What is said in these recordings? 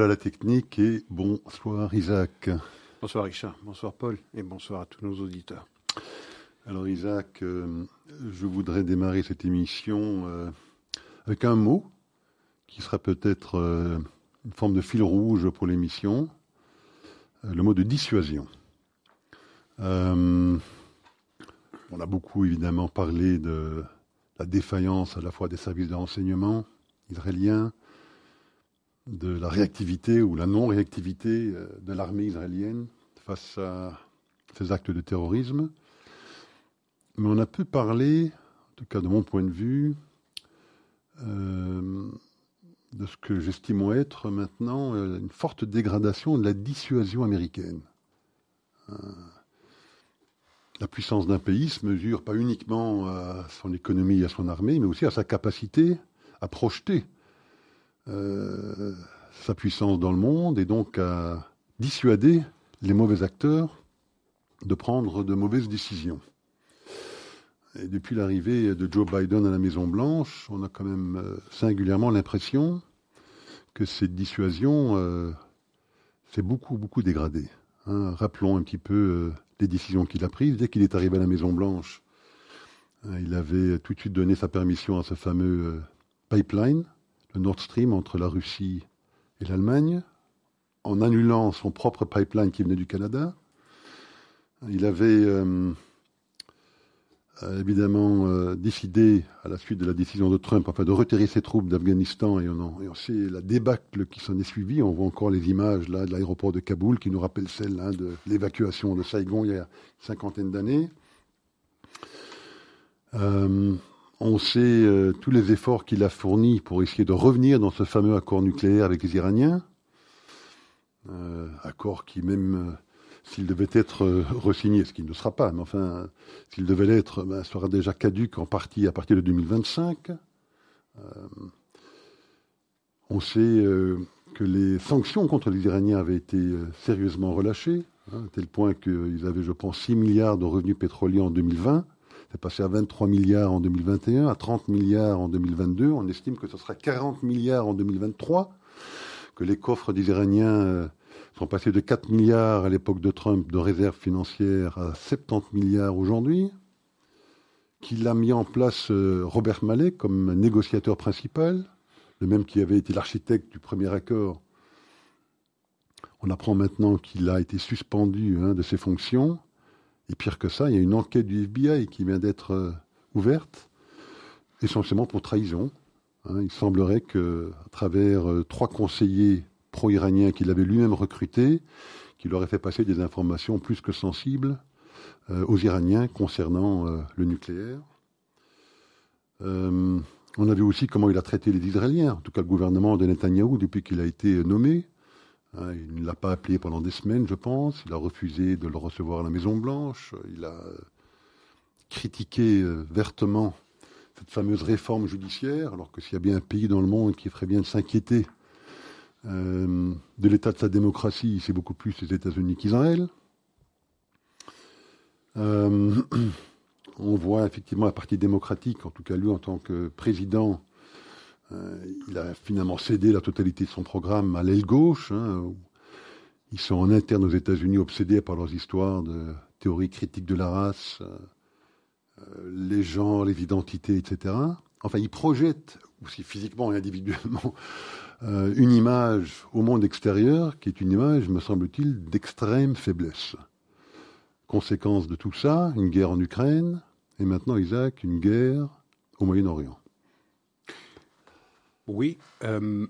Paul à la technique et bonsoir Isaac. Bonsoir Richard, bonsoir Paul et bonsoir à tous nos auditeurs. Alors Isaac, euh, je voudrais démarrer cette émission euh, avec un mot qui sera peut-être euh, une forme de fil rouge pour l'émission, le mot de dissuasion. on a beaucoup évidemment parlé de la défaillance à la fois des services de renseignement israéliens, de la réactivité ou la non-réactivité de l'armée israélienne face à ces actes de terrorisme. Mais on a pu parler, en tout cas de mon point de vue, euh, de ce que j'estime être maintenant euh, une forte dégradation de la dissuasion américaine. Euh, la puissance d'un pays se mesure pas uniquement à son économie et à son armée, mais aussi à sa capacité à projeter sa puissance dans le monde et donc à dissuader les mauvais acteurs de prendre de mauvaises décisions. Depuis l'arrivée de Joe Biden à la Maison-Blanche, on a quand même euh, singulièrement l'impression que cette dissuasion euh, s'est beaucoup, beaucoup dégradée. Hein. Rappelons un petit peu euh, les décisions qu'il a prises. Dès qu'il est arrivé à la Maison-Blanche, il avait tout de suite donné sa permission à ce fameux pipeline, le Nord Stream entre la Russie et l'Allemagne, en annulant son propre pipeline qui venait du Canada. Il avait a évidemment euh, décidé, à la suite de la décision de Trump, enfin, de retirer ses troupes d'Afghanistan, et on, et on sait la débâcle qui s'en est suivie. On voit encore les images là de l'aéroport de Kaboul qui nous rappellent celle hein, de l'évacuation de Saigon il y a une cinquantaine d'années. Euh, on sait euh, tous les efforts qu'il a fournis pour essayer de revenir dans ce fameux accord nucléaire avec les Iraniens, accord qui même s'il devait être euh, resigné, ce qui ne sera pas, mais enfin, s'il devait l'être, ben, sera déjà caduque en partie à partir de 2025. Euh, on sait euh, que les sanctions contre les Iraniens avaient été sérieusement relâchées, hein, à tel point qu'ils avaient, je pense, 6 milliards de revenus pétroliers en 2020. C'est passé à 23 milliards en 2021, à 30 milliards en 2022. On estime que ce sera 40 milliards en 2023, que les coffres des Iraniens sont passés de 4 milliards à l'époque de Trump de réserves financières à 70 milliards aujourd'hui, qu'il a mis en place euh, Robert Mallet comme négociateur principal, le même qui avait été l'architecte du premier accord. On apprend maintenant qu'il a été suspendu hein, de ses fonctions. Et pire que ça, il y a une enquête du FBI qui vient d'être euh, ouverte, essentiellement pour trahison. Hein. il semblerait que, à travers euh, trois conseillers pro-iranien qu'il avait lui-même recruté, qui leur aurait fait passer des informations plus que sensibles euh, aux Iraniens concernant le nucléaire. On a vu aussi comment il a traité les Israéliens, en tout cas le gouvernement de Netanyahou depuis qu'il a été nommé. Hein, il ne l'a pas appelé pendant des semaines, je pense. Il a refusé de le recevoir à la Maison Blanche. Il a critiqué vertement cette fameuse réforme judiciaire, alors que s'il y a bien un pays dans le monde qui ferait bien de s'inquiéter euh, de l'état de sa démocratie, c'est beaucoup plus les États-Unis qu'Israël. Euh, on voit effectivement la partie démocratique, en tout cas lui en tant que président, euh, il a finalement cédé la totalité de son programme à l'aile gauche. Hein, ils sont en interne aux États-Unis obsédés par leurs histoires de théorie critique de la race, les genres, les identités, etc. Enfin, ils projettent, aussi physiquement et individuellement, euh, une image au monde extérieur qui est une image, me semble-t-il, d'extrême faiblesse. Conséquence de tout ça, une guerre en Ukraine, et maintenant, Isaac, une guerre au Moyen-Orient. Oui, euh,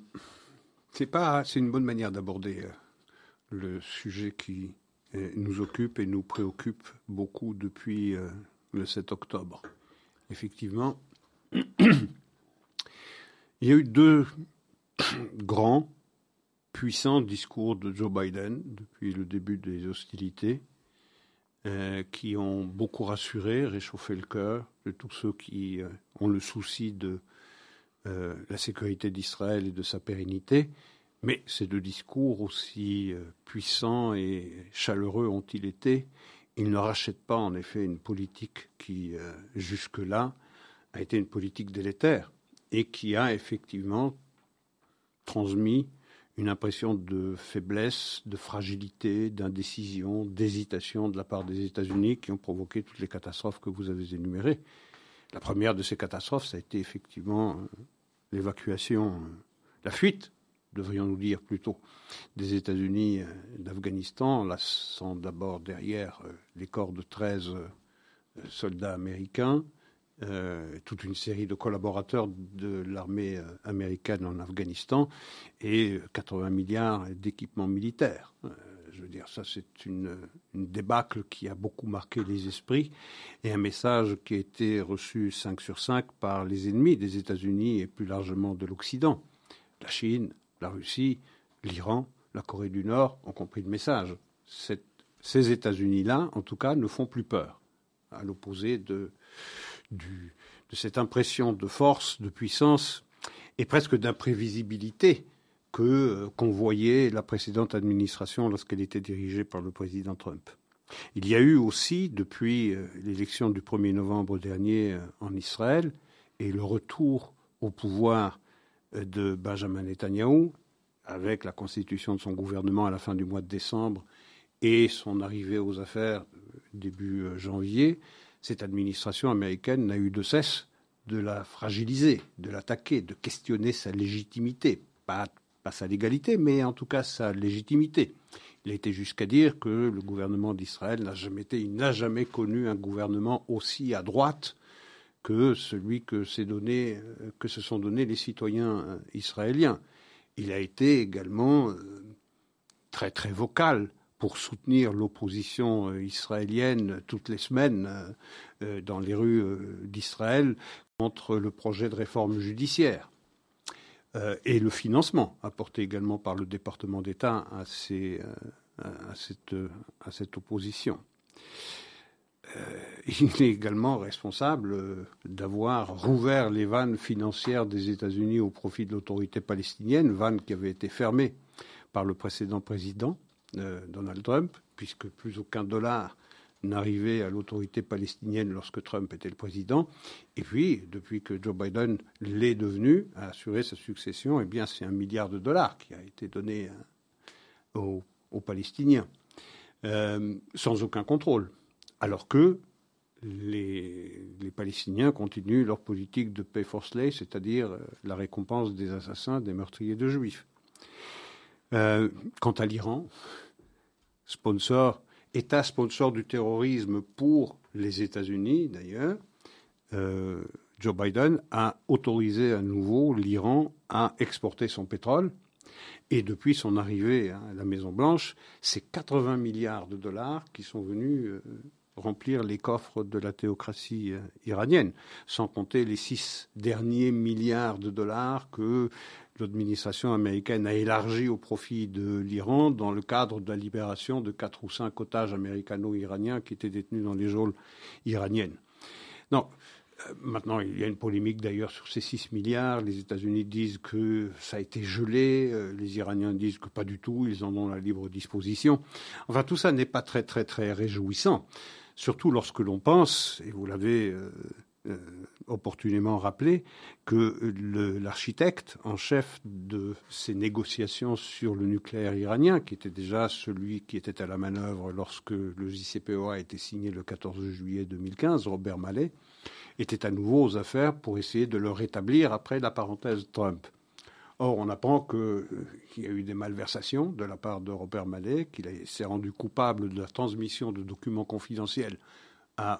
c'est pas, c'est une bonne manière d'aborder euh, le sujet qui nous occupe et nous préoccupe beaucoup depuis le 7 octobre. Effectivement, il y a eu deux grand, puissant discours de Joe Biden depuis le début des hostilités, euh, qui ont beaucoup rassuré, réchauffé le cœur de tous ceux qui euh, ont le souci de euh, la sécurité d'Israël et de sa pérennité. Mais ces deux discours, aussi puissants et chaleureux ont-ils été, ils ne rachètent pas en effet une politique qui, jusque-là, a été une politique délétère et qui a effectivement transmis une impression de faiblesse, de fragilité, d'indécision, d'hésitation de la part des États-Unis qui ont provoqué toutes les catastrophes que vous avez énumérées. La première de ces catastrophes, ça a été effectivement euh, l'évacuation, euh, la fuite, devrions-nous dire plutôt, des États-Unis euh, d'Afghanistan, laissant d'abord derrière les corps de 13 soldats américains, toute une série de collaborateurs de l'armée américaine en Afghanistan et 80 milliards d'équipements militaires. Je veux dire, ça c'est une, débâcle qui a beaucoup marqué les esprits et un message qui a été reçu 5 sur 5 par les ennemis des États-Unis et plus largement de l'Occident. La Chine, la Russie, l'Iran, la Corée du Nord ont compris le message. Ces États-Unis-là, en tout cas, ne font plus peur, à l'opposé de cette impression de force, de puissance et presque d'imprévisibilité que euh, qu'on voyait la précédente administration lorsqu'elle était dirigée par le président Trump. Il y a eu aussi, depuis euh, l'élection du 1er novembre dernier euh, en Israël et le retour au pouvoir de Benjamin Netanyahu, avec la constitution de son gouvernement à la fin du mois de décembre et son arrivée aux affaires début janvier, cette administration américaine n'a eu de cesse de la fragiliser, de l'attaquer, de questionner sa légitimité. Sa légalité, mais en tout cas sa légitimité. Il a été jusqu'à dire que le gouvernement d'Israël n'a jamais été, il n'a jamais connu un gouvernement aussi à droite que celui que, se sont donnés les citoyens euh, israéliens. Il a été également euh, très très vocal pour soutenir l'opposition euh, israélienne toutes les semaines dans les rues d'Israël contre le projet de réforme judiciaire et le financement apporté également par le département d'État à, cette, à, cette, opposition. il est également responsable d'avoir rouvert les vannes financières des États-Unis au profit de l'autorité palestinienne, vannes qui avaient été fermées par le précédent président Donald Trump, puisque plus aucun dollar n'arrivait à l'autorité palestinienne lorsque Trump était le président. Et puis, depuis que Joe Biden l'est devenu, a assuré sa succession, eh bien, c'est un milliard de dollars qui a été donné euh, aux, Palestiniens, euh, sans aucun contrôle. Alors que les, Palestiniens continuent leur politique de pay for slay, c'est-à-dire euh, la récompense des assassins, des meurtriers de juifs. Quant à l'Iran, sponsor, État sponsor du terrorisme pour les États-Unis d'ailleurs, euh, Joe Biden a autorisé à nouveau l'Iran à exporter son pétrole. Et depuis son arrivée à la Maison-Blanche, c'est 80 milliards de dollars qui sont venus euh, remplir les coffres de la théocratie iranienne, sans compter les six derniers milliards de dollars que l'administration américaine a élargi au profit de l'Iran dans le cadre de la libération de quatre ou cinq otages américano-iraniens qui étaient détenus dans les geôles iraniennes. Non. Euh, maintenant, il y a une polémique d'ailleurs sur ces 6 milliards. Les États-Unis disent que ça a été gelé. Euh, les Iraniens disent que pas du tout. Ils en ont la libre disposition. Enfin, tout ça n'est pas très, très, très réjouissant. Surtout lorsque l'on pense, et vous l'avez euh, euh, opportunément rappelé que l'architecte en chef de ces négociations sur le nucléaire iranien, qui était déjà celui qui était à la manœuvre lorsque le JCPOA a été signé le 14 juillet 2015, Robert Mallet, était à nouveau aux affaires pour essayer de le rétablir après la parenthèse Trump. Or, on apprend qu'il y a eu des malversations de la part de Robert Mallet, qu'il s'est rendu coupable de la transmission de documents confidentiels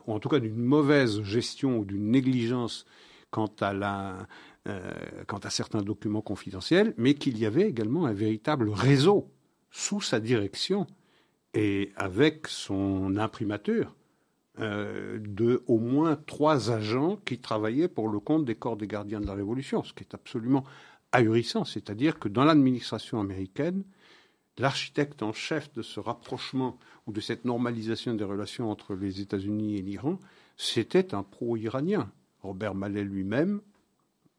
ou en tout cas d'une mauvaise gestion ou d'une négligence quant à, la, euh, quant à certains documents confidentiels, mais qu'il y avait également un véritable réseau sous sa direction et avec son imprimature euh, de au moins trois agents qui travaillaient pour le compte des corps des gardiens de la Révolution, ce qui est absolument ahurissant. C'est-à-dire que dans l'administration américaine, l'architecte en chef de ce rapprochement ou de cette normalisation des relations entre les États-Unis et l'Iran, c'était un pro-iranien. Robert Mallet lui-même,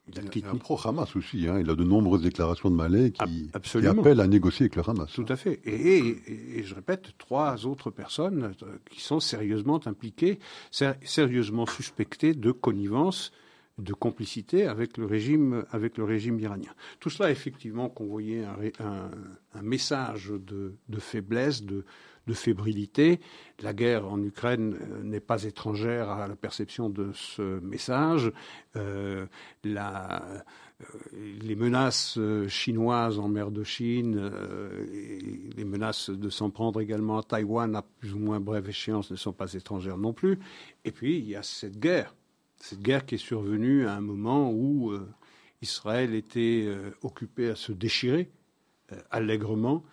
il a. Un pro-Hamas aussi. Hein. Il a de nombreuses déclarations de Mallet qui, appellent à négocier avec le Hamas. Tout à fait. Et, je répète, trois autres personnes euh, qui sont sérieusement impliquées, sérieusement suspectées de connivence de complicité avec le régime, iranien. Tout cela, effectivement, convoyait un, message de, faiblesse, de, fébrilité. La guerre en Ukraine euh, n'est pas étrangère à la perception de ce message. Euh, euh, les menaces chinoises en mer de Chine, et les menaces de s'en prendre également à Taïwan à plus ou moins brève échéance ne sont pas étrangères non plus. Et puis, il y a cette guerre cette guerre qui est survenue à un moment où euh, Israël était euh, occupé à se déchirer euh, allègrement,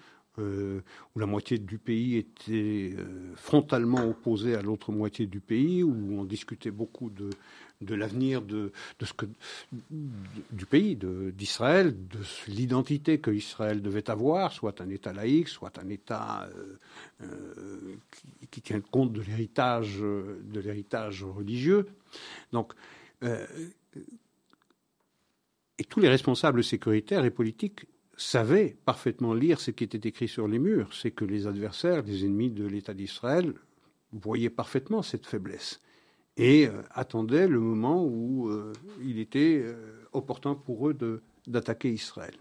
où la moitié du pays était frontalement opposée à l'autre moitié du pays, où on discutait beaucoup de, de l'avenir de, ce que, du pays, d'Israël, de, l'identité que Israël devait avoir, soit un État laïque, soit un État qui, qui, tient compte de l'héritage, de l'héritage religieux. Donc, euh, et tous les responsables sécuritaires et politiques savaient parfaitement lire ce qui était écrit sur les murs. C'est que les adversaires, les ennemis de l'État d'Israël, voyaient parfaitement cette faiblesse et euh, attendaient le moment où euh, il était opportun pour eux d'attaquer Israël.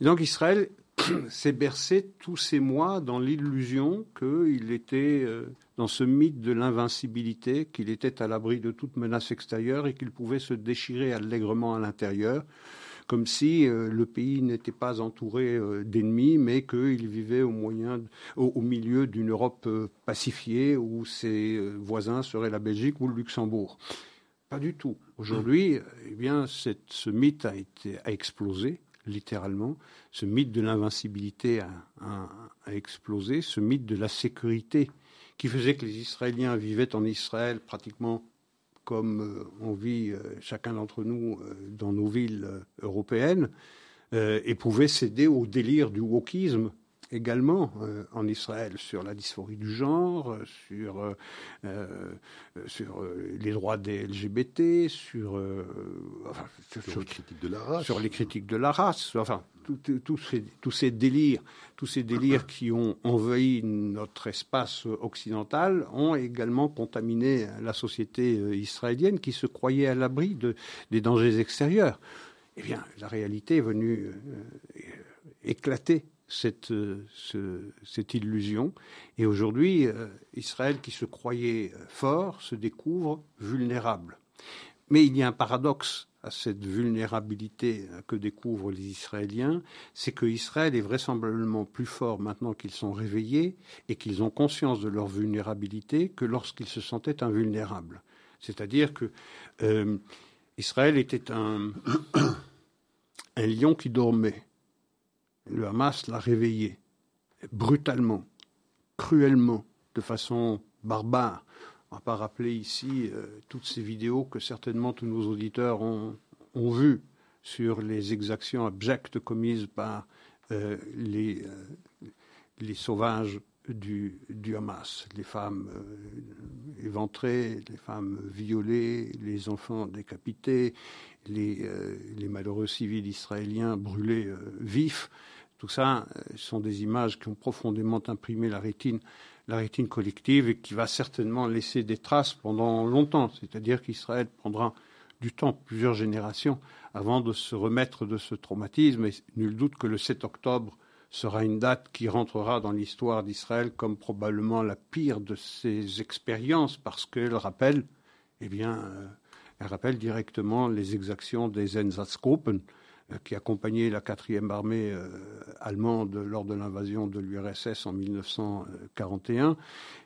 donc Israël s'est bercé tous ces mois dans l'illusion qu'il était euh, dans ce mythe de l'invincibilité, qu'il était à l'abri de toute menace extérieure et qu'il pouvait se déchirer allègrement à l'intérieur, comme si euh, le pays n'était pas entouré euh, d'ennemis, mais qu'il vivait au, moyen, au, milieu d'une Europe pacifiée où ses voisins seraient la Belgique ou le Luxembourg. Pas du tout. Aujourd'hui, eh bien, ce mythe a, été, a explosé littéralement. Ce mythe de l'invincibilité a, explosé, ce mythe de la sécurité qui faisait que les Israéliens vivaient en Israël pratiquement comme euh, on vit euh, chacun d'entre nous euh, dans nos villes européennes, et pouvaient céder au délire du wokisme également euh, en Israël sur la dysphorie du genre, sur, euh, euh, sur les droits des LGBT, sur, sur, les critiques de la race. Sur les critiques de la race. Enfin, tous ces, tous ces délires, tous ces délires qui ont envahi notre espace occidental ont également contaminé la société israélienne qui se croyait à l'abri de, des dangers extérieurs. Eh bien, la réalité est venue éclater cette, cette illusion. Et aujourd'hui, euh, Israël, qui se croyait fort, se découvre vulnérable. Mais il y a un paradoxe à cette vulnérabilité que découvrent les Israéliens, c'est que Israël est vraisemblablement plus fort maintenant qu'ils sont réveillés et qu'ils ont conscience de leur vulnérabilité que lorsqu'ils se sentaient invulnérables. C'est-à-dire que euh, Israël était un lion qui dormait le Hamas l'a réveillé brutalement, cruellement, de façon barbare. On va pas rappeler ici euh, toutes ces vidéos que certainement tous nos auditeurs ont, vues sur les exactions abjectes commises par euh, les, euh, les sauvages du, Hamas, les femmes éventrées, les femmes violées, les enfants décapités, les malheureux civils israéliens brûlés vifs. Tout ça euh, sont des images qui ont profondément imprimé la rétine, la rétine collective et qui va certainement laisser des traces pendant longtemps. C'est-à-dire qu'Israël prendra du temps, plusieurs générations, avant de se remettre de ce traumatisme. Et nul doute que le 7 octobre sera une date qui rentrera dans l'histoire d'Israël comme probablement la pire de ses expériences parce qu'elle rappelle, eh euh, elle rappelle directement les exactions des Einsatzgruppen, qui accompagnait la quatrième armée euh, allemande lors de l'invasion de l'URSS en 1941,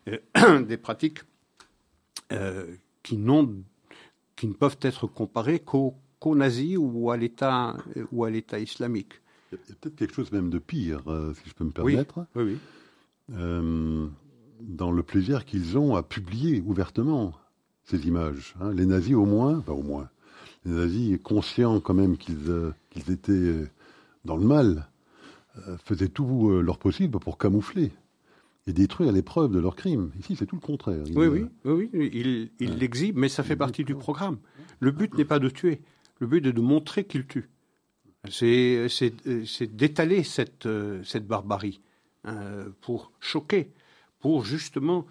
euh, des pratiques qui, qui, ne peuvent être comparées qu'aux nazis ou à l'État ou à l'État islamique. Il y a peut-être quelque chose même de pire, si je peux me permettre. Oui, oui. dans le plaisir qu'ils ont à publier ouvertement ces images. Hein. Les nazis au moins, pas au moins, les nazis, conscients quand même qu'ils euh, étaient euh, dans le mal, euh, faisaient tout leur possible pour camoufler et détruire les preuves de leurs crimes. Ici, c'est tout le contraire. oui, oui, oui, oui, il l'exhibe, mais ça fait partie du programme. Le but n'est pas de tuer, le but est de montrer qu'il tue. C'est d'étaler cette, cette barbarie hein, pour choquer, pour justement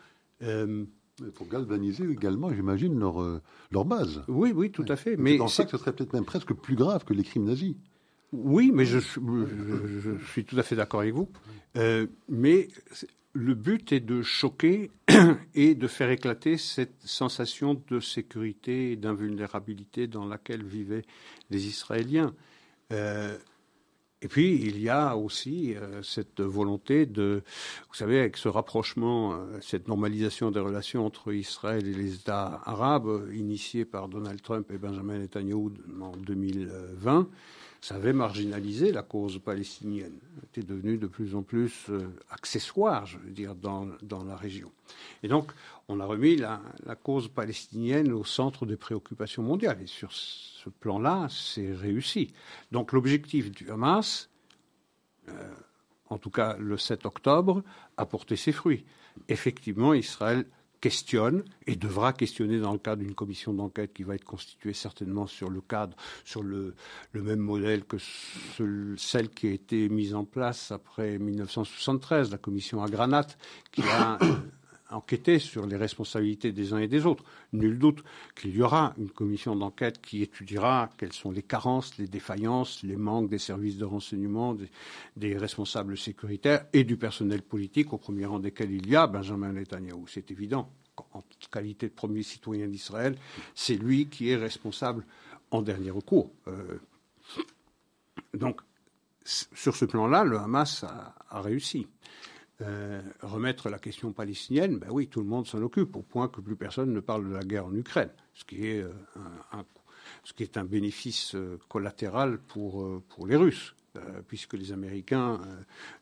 pour galvaniser également, j'imagine, leur, leur base. Oui, oui, tout à fait. Mais dans ça que ce serait peut-être même presque plus grave que les crimes nazis. Oui, mais je, suis tout à fait d'accord avec vous. mais le but est de choquer et de faire éclater cette sensation de sécurité et d'invulnérabilité dans laquelle vivaient les Israéliens. Euh, et puis, il y a aussi euh, cette volonté de, vous savez, avec ce rapprochement, euh, cette normalisation des relations entre Israël et les États arabes, initiée par Donald Trump et Benjamin Netanyahu en 2020, ça avait marginalisé la cause palestinienne, était devenu de plus en plus euh, accessoire, je veux dire, dans, dans, la région. Et donc, on a remis la, la, cause palestinienne au centre des préoccupations mondiales. Et sur ce plan-là, c'est réussi. Donc, l'objectif du Hamas, euh, en tout cas le 7 octobre, a porté ses fruits. Effectivement, Israël questionne et devra questionner dans le cadre d'une commission d'enquête qui va être constituée certainement sur le cadre, sur le, même modèle que celle qui a été mise en place après 1973, la commission Agranat, qui a enquêter sur les responsabilités des uns et des autres. Nul doute qu'il y aura une commission d'enquête qui étudiera quelles sont les carences, les défaillances, les manques des services de renseignement, des, responsables sécuritaires et du personnel politique, au premier rang desquels il y a Benjamin Netanyahu. C'est évident. En qualité de premier citoyen d'Israël, c'est lui qui est responsable en dernier recours. Euh, donc, sur ce plan-là, le Hamas a réussi. Euh, remettre la question palestinienne, ben oui, tout le monde s'en occupe, au point que plus personne ne parle de la guerre en Ukraine, ce qui est, euh, un, ce qui est un bénéfice euh, collatéral pour, pour les Russes, puisque les Américains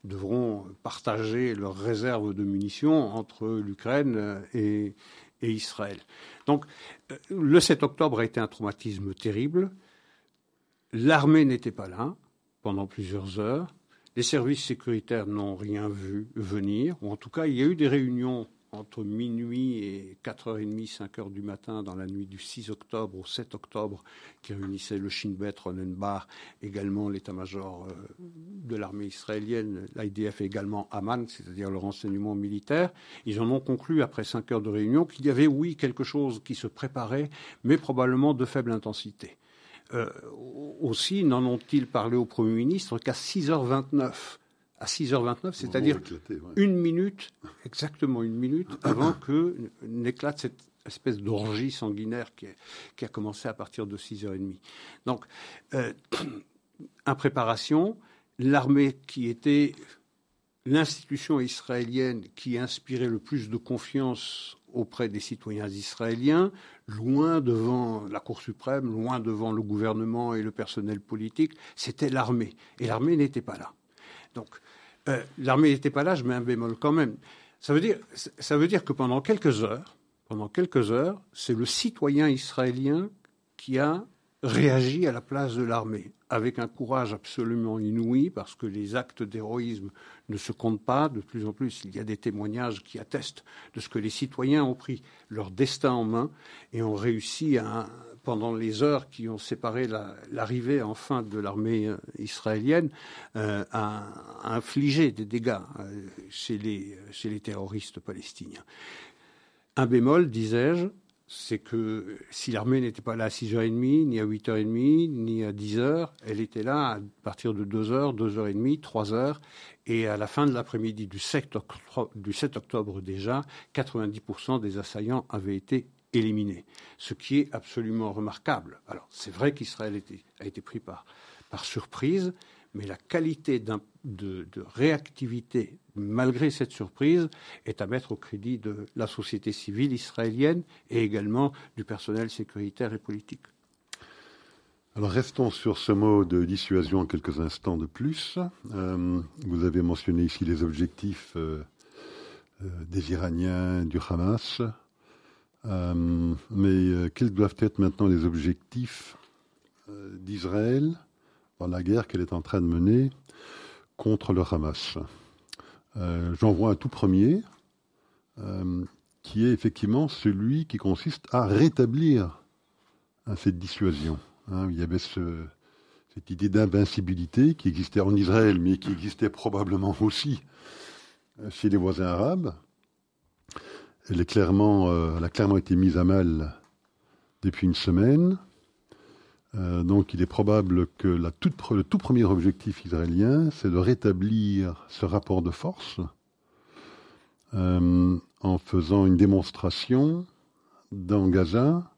devront partager leurs réserves de munitions entre l'Ukraine et, et, Israël. Donc, le 7 octobre a été un traumatisme terrible. L'armée n'était pas là pendant plusieurs heures. Les services sécuritaires n'ont rien vu venir, ou en tout cas, il y a eu des réunions entre minuit et 4h30, 5h du matin dans la nuit du 6 octobre au 7 octobre qui réunissaient le Shin Bet, Ronenbar, également l'état-major euh, de l'armée israélienne, l'IDF et également Aman, c'est-à-dire le renseignement militaire. Ils en ont conclu après 5 heures de réunion qu'il y avait, oui, quelque chose qui se préparait, mais probablement de faible intensité. Euh, aussi, n'en ont-ils parlé au Premier ministre qu'à 6h29 à 6h29, c'est-à-dire une minute, exactement une minute, avant que n'éclate cette espèce d'orgie sanguinaire qui, a commencé à partir de 6h30. Donc, euh, impréparation, l'armée qui était l'institution israélienne qui inspirait le plus de confiance auprès des citoyens israéliens, loin devant la Cour suprême, loin devant le gouvernement et le personnel politique, c'était l'armée. Et l'armée n'était pas là. Donc, euh, l'armée n'était pas là, je mets un bémol quand même. Ça veut dire, que pendant quelques heures, pendant quelques heures, c'est le citoyen israélien qui a réagi à la place de l'armée, avec un courage absolument inouï, parce que les actes d'héroïsme ne se comptent pas. De plus en plus, il y a des témoignages qui attestent de ce que les citoyens ont pris leur destin en main et ont réussi pendant les heures qui ont séparé l'arrivée enfin de l'armée euh, israélienne, euh, à, infliger des dégâts euh, chez les terroristes palestiniens. Un bémol, disais-je, c'est que si l'armée n'était pas là à 6h30, ni à 8h30, ni à 10h, elle était là à partir de 2h, 2h30, 3h, et à la fin de l'après-midi du 7 octobre, du 7 octobre déjà, 90% des assaillants avaient été éliminés, ce qui est absolument remarquable. Alors c'est vrai qu'Israël a été pris par, par surprise, mais la qualité de, réactivité, malgré cette surprise, est à mettre au crédit de la société civile israélienne et également du personnel sécuritaire et politique. Alors restons sur ce mot de dissuasion quelques instants de plus. Euh, vous avez mentionné ici les objectifs euh, euh, des Iraniens, du Hamas. mais quels doivent être maintenant les objectifs d'Israël dans la guerre qu'elle est en train de mener? Contre le Hamas. Euh, j'en vois un tout premier, euh, qui est effectivement celui qui consiste à rétablir hein, cette dissuasion. Hein. il y avait cette idée d'invincibilité qui existait en Israël, mais qui existait probablement aussi euh, chez les voisins arabes. elle, est clairement, elle a clairement été mise à mal depuis une semaine. Donc il est probable que la le tout premier objectif israélien, c'est de rétablir ce rapport de force en faisant une démonstration dans Gaza,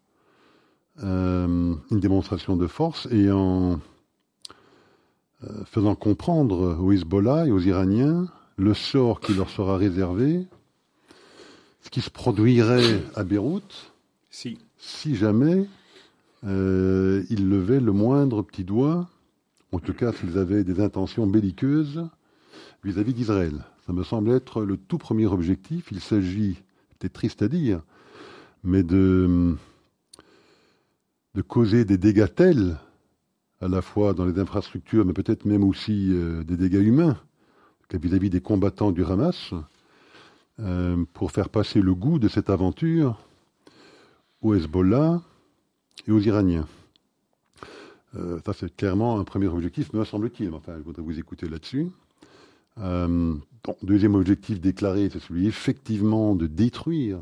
une démonstration de force et en euh, faisant comprendre aux Hezbollah et aux Iraniens le sort qui leur sera réservé, ce qui se produirait à Beyrouth si, si jamais euh, ils levaient le moindre petit doigt, en tout cas s'ils avaient des intentions belliqueuses vis-à-vis d'Israël. Ça me semble être le tout premier objectif. Il s'agit, c'est triste à dire, mais de, causer des dégâts tels à la fois dans les infrastructures, mais peut-être même aussi euh, des dégâts humains vis-à-vis des combattants du Hamas, euh, pour faire passer le goût de cette aventure aux Hezbollah et aux Iraniens. Euh, ça, c'est clairement un premier objectif, me semble-t-il. Enfin, je voudrais vous écouter là-dessus. deuxième objectif déclaré, c'est celui effectivement de détruire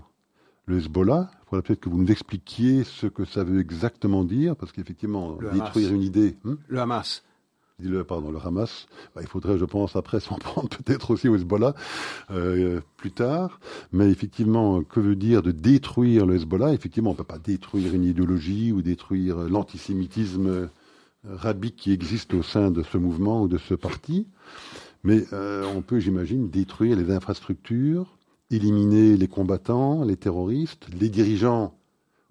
le Hezbollah. Il faudrait peut-être que vous nous expliquiez ce que ça veut exactement dire, parce qu'effectivement, détruire une idée. Hmm le Hamas. Le, pardon, le Hamas. Bah, il faudrait, je pense, après s'en prendre peut-être aussi au Hezbollah euh, plus tard. Mais effectivement, que veut dire de détruire le Hezbollah? Effectivement, on ne peut pas détruire une idéologie ou détruire l'antisémitisme euh, rabbinique qui existe au sein de ce mouvement ou de ce parti. Mais euh, on peut, j'imagine, détruire les infrastructures, éliminer les combattants, les terroristes, les dirigeants,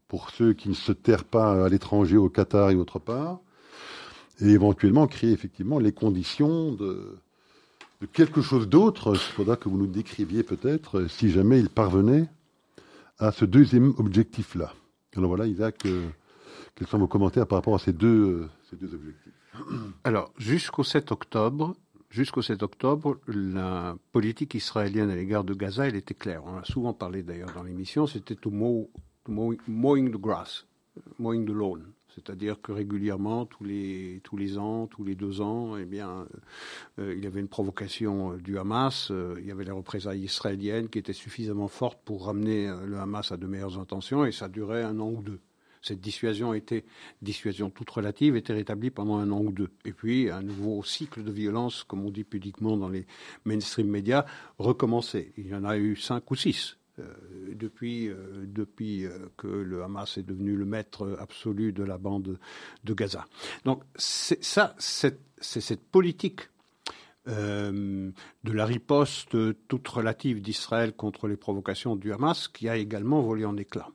pour ceux qui ne se terrent pas à l'étranger, au Qatar et autre part, et éventuellement créer effectivement les conditions de, quelque chose d'autre. Il faudra que vous nous décriviez peut-être si jamais il parvenait à ce deuxième objectif-là. Alors voilà, Isaac, euh, quels sont vos commentaires par rapport à ces deux, deux objectifs Alors, jusqu'au 7 octobre, jusqu'au 7 octobre, la politique israélienne à l'égard de Gaza, elle était claire. On a souvent parlé d'ailleurs dans l'émission, c'était to, mow, mowing the grass, mowing the lawn. C'est-à-dire que régulièrement, tous les, ans, tous les deux ans, eh bien, euh, il y avait une provocation euh, du Hamas. Euh, il y avait les représailles israéliennes qui étaient suffisamment fortes pour ramener le Hamas à de meilleures intentions et ça durait un an ou deux. Cette dissuasion était, dissuasion toute relative, était rétablie pendant un an ou deux. Et puis, un nouveau cycle de violence, comme on dit pudiquement dans les mainstream médias, recommençait. Il y en a eu cinq ou six euh, depuis, euh, depuis euh, que le Hamas est devenu le maître absolu de la bande de Gaza. Donc, c'est ça, c'est cette politique de la riposte toute relative d'Israël contre les provocations du Hamas qui a également volé en éclats.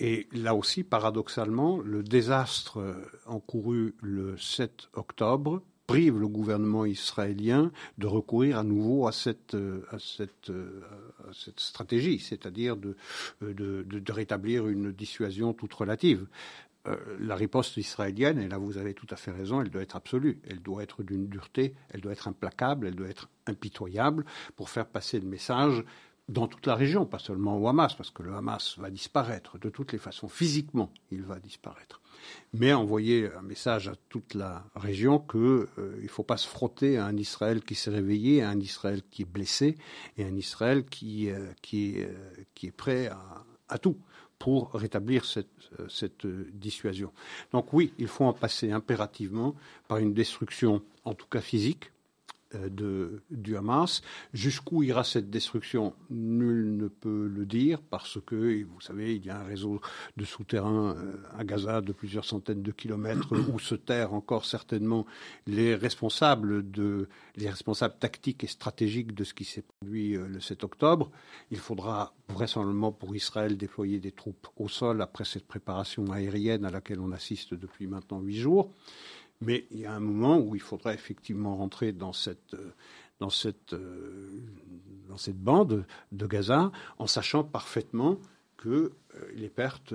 Et là aussi, paradoxalement, le désastre encouru le 7 octobre prive le gouvernement israélien de recourir à nouveau à cette, cette stratégie, c'est-à-dire de, de, de, rétablir une dissuasion toute relative. Euh, la riposte israélienne, et là vous avez tout à fait raison, elle doit être absolue, elle doit être d'une dureté, elle doit être implacable, elle doit être impitoyable pour faire passer le message dans toute la région, pas seulement au Hamas, parce que le Hamas va disparaître de toutes les façons, physiquement, il va disparaître. Mais envoyer un message à toute la région qu'il euh, ne faut pas se frotter à un Israël qui s'est réveillé, à un Israël qui est blessé, et un Israël qui, euh, euh, est prêt à, tout pour rétablir cette, dissuasion. Donc oui, il faut en passer impérativement par une destruction, en tout cas physique, de, du Hamas. Jusqu'où ira cette destruction? Nul ne peut le dire parce que, vous savez, il y a un réseau de souterrains euh, à Gaza de plusieurs centaines de kilomètres où se terrent encore certainement les responsables, de, les responsables tactiques et stratégiques de ce qui s'est produit euh, le 7 octobre. Il faudra vraisemblablement pour Israël déployer des troupes au sol après cette préparation aérienne à laquelle on assiste depuis maintenant huit jours. Mais il y a un moment où il faudra effectivement rentrer dans cette, euh, dans cette, euh, dans cette bande de Gaza en sachant parfaitement que euh, les pertes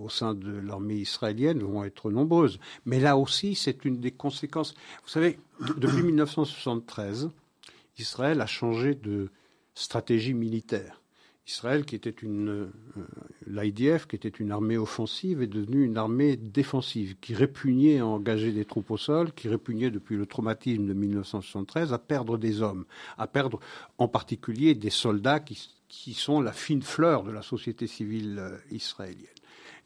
au sein de l'armée israélienne vont être nombreuses. Mais là aussi, c'est une des conséquences. Vous savez, depuis 1973, Israël a changé de stratégie militaire. Israël, qui était une euh, l'IDF, qui était une armée offensive, est devenue une armée défensive, qui répugnait à engager des troupes au sol, qui répugnait depuis le traumatisme de 1973 à perdre des hommes, à perdre en particulier des soldats qui, qui sont la fine fleur de la société civile euh, israélienne.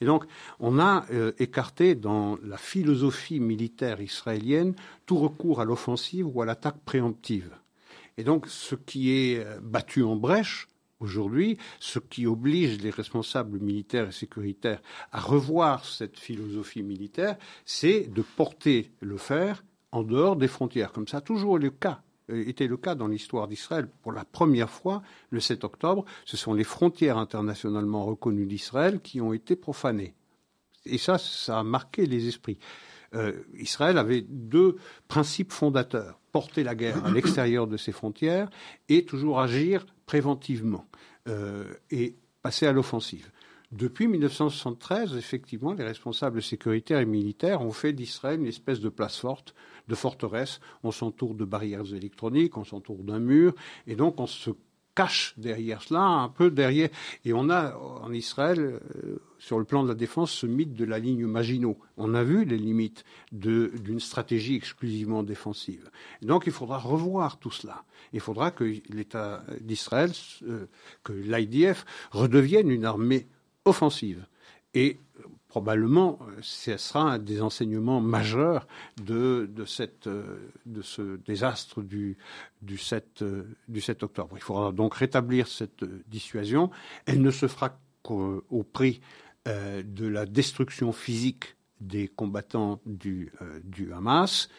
Et donc, on a euh, écarté dans la philosophie militaire israélienne tout recours à l'offensive ou à l'attaque préemptive. Et donc, ce qui est battu en brèche aujourd'hui, ce qui oblige les responsables militaires et sécuritaires à revoir cette philosophie militaire, c'est de porter le fer en dehors des frontières, comme ça a toujours le cas euh, était le cas dans l'histoire d'Israël. Pour la première fois, le 7 octobre, ce sont les frontières internationalement reconnues d'Israël qui ont été profanées. Et ça, ça a marqué les esprits. Euh, Israël avait deux principes fondateurs porter la guerre à l'extérieur de ses frontières et toujours agir préventivement euh, et passer à l'offensive. Depuis 1973, effectivement, les responsables sécuritaires et militaires ont fait d'Israël une espèce de place forte, de forteresse. On s'entoure de barrières électroniques, on s'entoure d'un mur, et donc on se cache derrière cela, un peu derrière. Et on a en Israël, euh, sur le plan de la défense, ce mythe de la ligne Maginot. On a vu les limites d'une stratégie exclusivement défensive. donc il faudra revoir tout cela. Il faudra que l'État d'Israël, euh, que l'IDF redevienne une armée offensive. Et probablement, ce sera un des enseignements majeurs de, cette, de ce désastre du, du, 7, du 7 octobre. Il faudra donc rétablir cette dissuasion. Elle ne se fera qu'au prix euh, de la destruction physique des combattants du, euh, du Hamas.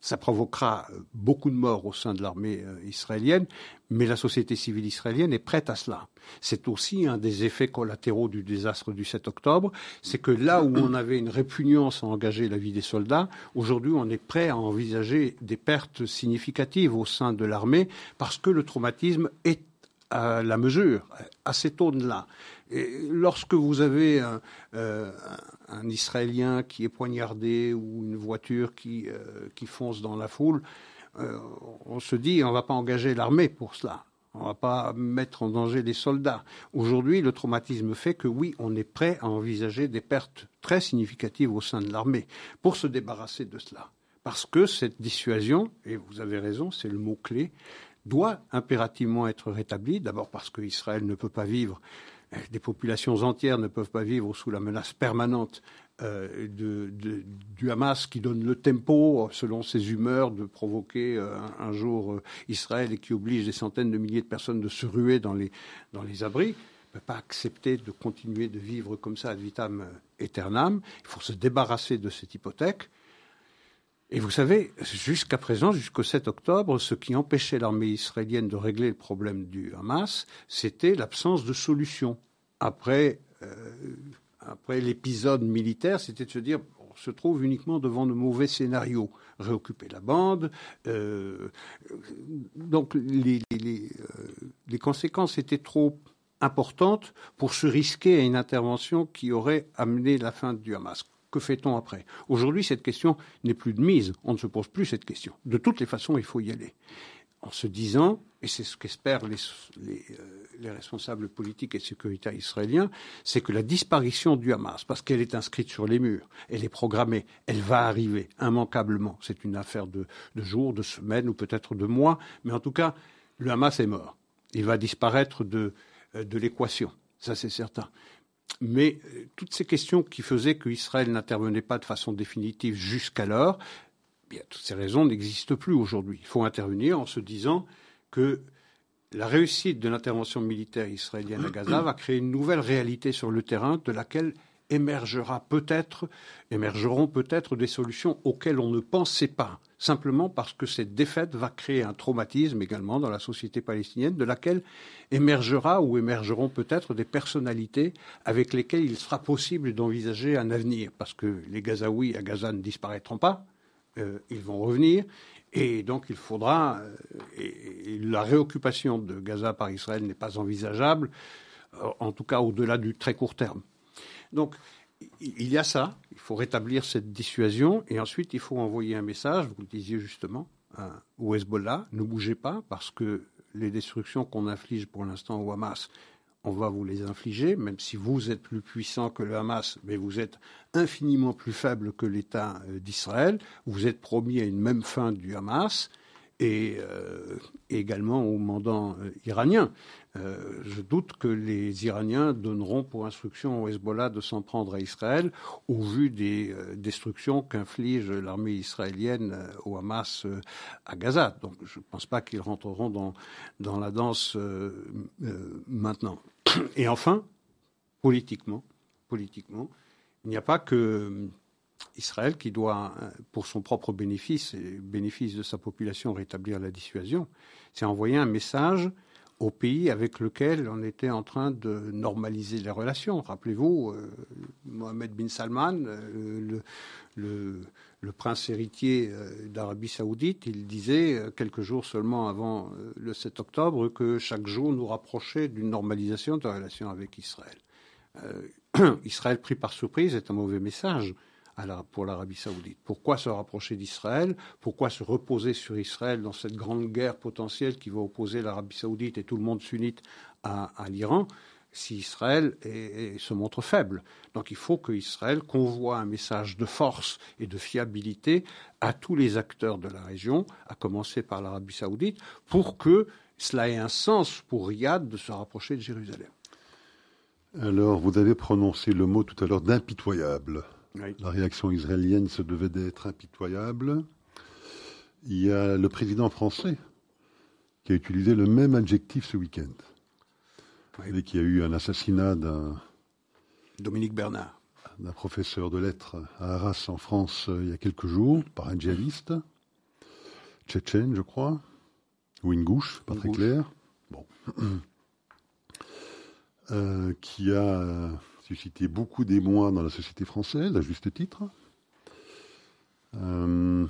Ça provoquera euh, beaucoup de morts au sein de l'armée euh, israélienne, mais la société civile israélienne est prête à cela. C'est aussi un des effets collatéraux du désastre du 7 octobre, c'est que là où on avait une répugnance à engager la vie des soldats, aujourd'hui on est prêt à envisager des pertes significatives au sein de l'armée parce que le traumatisme est à la mesure, à cette aune-là. Et lorsque vous avez un, euh, un, Israélien qui est poignardé ou une voiture qui, euh, qui fonce dans la foule, euh, on se dit on ne va pas engager l'armée pour cela. On ne va pas mettre en danger les soldats. Aujourd'hui, le traumatisme fait que oui, on est prêt à envisager des pertes très significatives au sein de l'armée pour se débarrasser de cela. Parce que cette dissuasion, et vous avez raison, c'est le mot-clé, doit impérativement être rétablie. D'abord parce qu'Israël ne peut pas vivre des populations entières ne peuvent pas vivre sous la menace permanente euh, du Hamas qui donne le tempo selon ses humeurs de provoquer euh, un, jour euh, Israël et qui oblige des centaines de milliers de personnes de se ruer dans les, dans les abris. Ne peut pas accepter de continuer de vivre comme ça ad vitam aeternam. Il faut se débarrasser de cette hypothèque. Et vous savez, jusqu'à présent, jusqu'au 7 octobre, ce qui empêchait l'armée israélienne de régler le problème du Hamas, c'était l'absence de solution. Après, euh, après l'épisode militaire, c'était de se dire, on se trouve uniquement devant de mauvais scénarios. Réoccuper la bande. Euh, donc euh, les conséquences étaient trop importantes pour se risquer à une intervention qui aurait amené la fin du Hamas que fait-on après? Aujourd'hui, cette question n'est plus de mise. On ne se pose plus cette question. De toutes les façons, il faut y aller. En se disant, et c'est ce qu'espèrent les, euh, les, responsables politiques et sécuritaires israéliens, c'est que la disparition du Hamas, parce qu'elle est inscrite sur les murs, elle est programmée, elle va arriver immanquablement. C'est une affaire de, jours, de semaines ou peut-être de mois, mais en tout cas, le Hamas est mort. Il va disparaître de, euh, de l'équation. Ça, c'est certain. Mais euh, toutes ces questions qui faisaient qu'Israël n'intervenait pas de façon définitive jusqu'alors, bien, toutes ces raisons n'existent plus aujourd'hui. Il faut intervenir en se disant que la réussite de l'intervention militaire israélienne à Gaza va créer une nouvelle réalité sur le terrain de laquelle émergera peut-être, émergeront peut-être des solutions auxquelles on ne pensait pas, simplement parce que cette défaite va créer un traumatisme également dans la société palestinienne, de laquelle émergera ou émergeront peut-être des personnalités avec lesquelles il sera possible d'envisager un avenir, parce que les Gazaouis à Gaza ne disparaîtront pas, euh, ils vont revenir, et donc il faudra, euh, la réoccupation de Gaza par Israël n'est pas envisageable, euh, en tout cas au-delà du très court terme. Donc, il y a ça, il faut rétablir cette dissuasion, et ensuite il faut envoyer un message, vous le disiez justement, au Hezbollah, ne bougez pas, parce que les destructions qu'on inflige pour l'instant au Hamas, on va vous les infliger, même si vous êtes plus puissant que le Hamas, mais vous êtes infiniment plus faible que l'État euh, d'Israël, vous êtes promis à une même fin du Hamas, et également au mandant iranien. Je doute que les Iraniens donneront pour instruction au Hezbollah de s'en prendre à Israël au vu des destructions qu'inflige l'armée israélienne au Hamas à Gaza. Donc je ne pense pas qu'ils rentreront dans, la danse maintenant. Et enfin, politiquement, politiquement, il n'y a pas que euh, Israël qui doit, euh, pour son propre bénéfice et bénéfice de sa population, rétablir la dissuasion. C'est envoyer un message au pays avec lequel on était en train de normaliser les relations. Rappelez-vous, euh, Mohamed bin Salman, le, le, prince héritier d'Arabie saoudite, il disait quelques jours seulement avant le 7 octobre que chaque jour nous rapprochait d'une normalisation de la relation avec Israël. Israël pris par surprise est un mauvais message pour l'Arabie saoudite. Pourquoi se rapprocher d'Israël? Pourquoi se reposer sur Israël dans cette grande guerre potentielle qui va opposer l'Arabie saoudite et tout le monde sunnite à, l'Iran si Israël se montre faible? Donc il faut que Israël convoie un message de force et de fiabilité à tous les acteurs de la région, à commencer par l'Arabie saoudite, pour que cela ait un sens pour Riyad de se rapprocher de Jérusalem. Alors, vous avez prononcé le mot tout à l'heure d'impitoyable. La réaction israélienne se devait d'être impitoyable. Il y a le président français qui a utilisé le même adjectif ce week-end. Oui. qu'il y a eu un assassinat d'un. Dominique Bernard. D'un professeur de lettres à Arras en France euh, il y a quelques jours par un djihadiste, tchétchène, je crois, ou une gouche, pas très clair. Bon. Euh, qui a suscité beaucoup d'émoi dans la société française, à juste titre. Euh,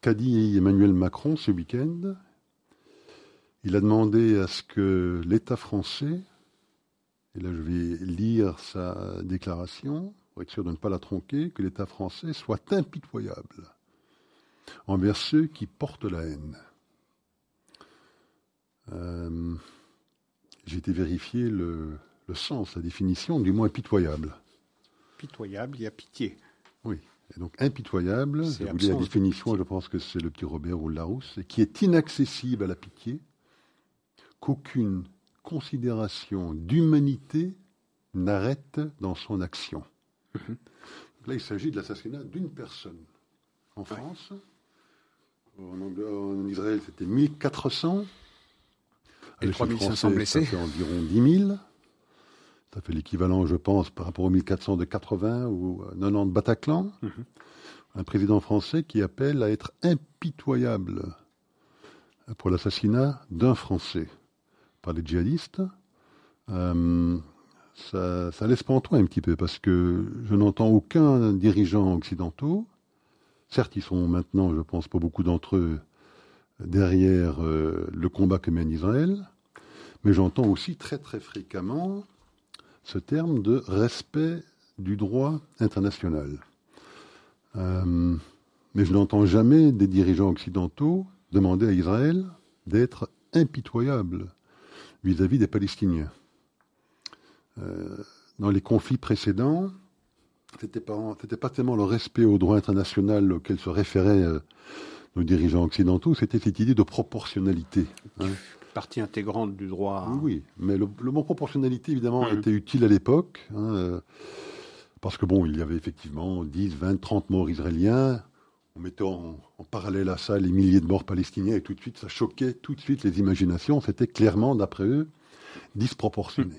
qu'a dit Emmanuel Macron ce week-end? Il a demandé à ce que l'État français, et là je vais lire sa déclaration, pour être sûr de ne pas la tronquer, que l'État français soit impitoyable envers ceux qui portent la haine. Euh, j'ai été vérifier le, sens, la définition du mot impitoyable. Pitoyable, il y a pitié. Oui. Et donc impitoyable, je vous la définition, je pense que c'est le petit Robert ou Larousse, qui est inaccessible à la pitié, qu'aucune considération d'humanité n'arrête dans son action. Mhm. Là, il s'agit de l'assassinat d'une personne. En France, en, en Israël, c'était 1400. Et 3500 blessés. Ça fait environ 10 000. Ça fait l'équivalent, je pense, par rapport aux 1400 de 80 ou 90 Bataclan. Mhm. Un président français qui appelle à être impitoyable pour l'assassinat d'un Français par les djihadistes. Euh, ça, ça, laisse pantois un petit peu parce que je n'entends aucun dirigeant occidentaux. Certes, ils sont maintenant, je pense, pas beaucoup d'entre eux derrière euh, le combat que mène Israël, mais j'entends aussi très très fréquemment ce terme de respect du droit international. Euh, mais je n'entends jamais des dirigeants occidentaux demander à Israël d'être impitoyable vis-à-vis des Palestiniens. Euh, dans les conflits précédents, ce n'était pas, pas, tellement le respect au droit international auquel se référait nos dirigeants occidentaux, c'était cette idée de proportionnalité. Hein. Partie intégrante du droit. Oui, mais le, mot proportionnalité, évidemment, mmh. était utile à l'époque, hein, euh, parce que bon, il y avait effectivement 10, 20, 30 morts israéliens. On mettait en, parallèle à ça les milliers de morts palestiniens, et tout de suite, ça choquait tout de suite les imaginations. C'était clairement, d'après eux, disproportionné.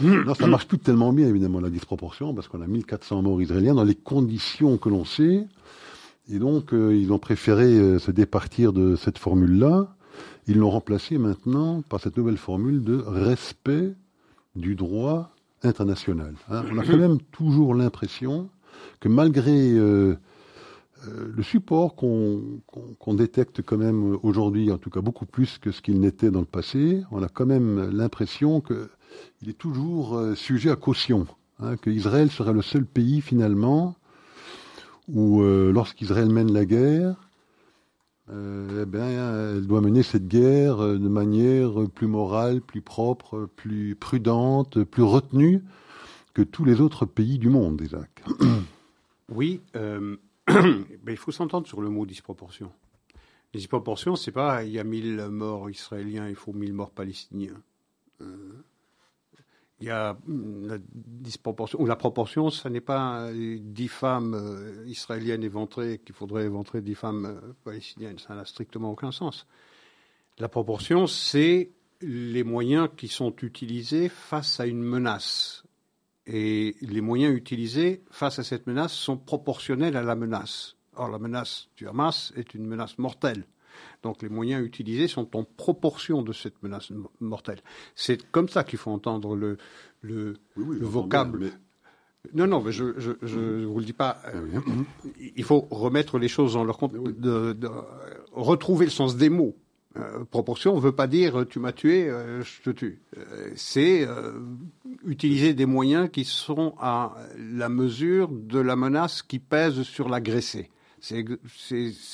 Mmh. non, ça marche plus tellement bien, évidemment, la disproportion, parce qu'on a 1400 morts israéliens dans les conditions que l'on sait. Et donc, euh, ils ont préféré euh, se départir de cette formule-là. Ils l'ont remplacée maintenant par cette nouvelle formule de respect du droit international. Hein. On a quand même toujours l'impression que malgré euh, le support qu'on détecte quand même aujourd'hui, en tout cas beaucoup plus que ce qu'il n'était dans le passé, on a quand même l'impression qu'il est toujours sujet à caution, hein, que Israël serait le seul pays finalement où euh, lorsqu'Israël mène la guerre, euh, eh bien, elle doit mener cette guerre euh, de manière plus morale, plus propre, plus prudente, plus retenue que tous les autres pays du monde, Oui, il faut s'entendre sur le mot disproportion. Les disproportions, c'est pas il y a 1000 morts israéliens, il faut 1000 morts palestiniens. Euh, il y a la disproportion, ou la proportion, ce n'est pas 10 femmes euh, israéliennes éventrées qu'il faudrait éventrer 10 femmes euh, palestiniennes. Ça n'a strictement aucun sens. La proportion, c'est les moyens qui sont utilisés face à une menace. Et les moyens utilisés face à cette menace sont proportionnels à la menace. Or, la menace du Hamas est une menace mortelle. Donc les moyens utilisés sont en proportion de cette menace mortelle. C'est comme ça qu'il faut entendre le, le, vocable. Non, non, mais je ne vous le dis pas. Ah il faut remettre les choses dans leur compte, de, retrouver le sens des mots. Euh, proportion ne veut pas dire tu m'as tué, euh, je te tue. Euh, c'est utiliser des moyens qui sont à la mesure de la menace qui pèse sur l'agressé. C'est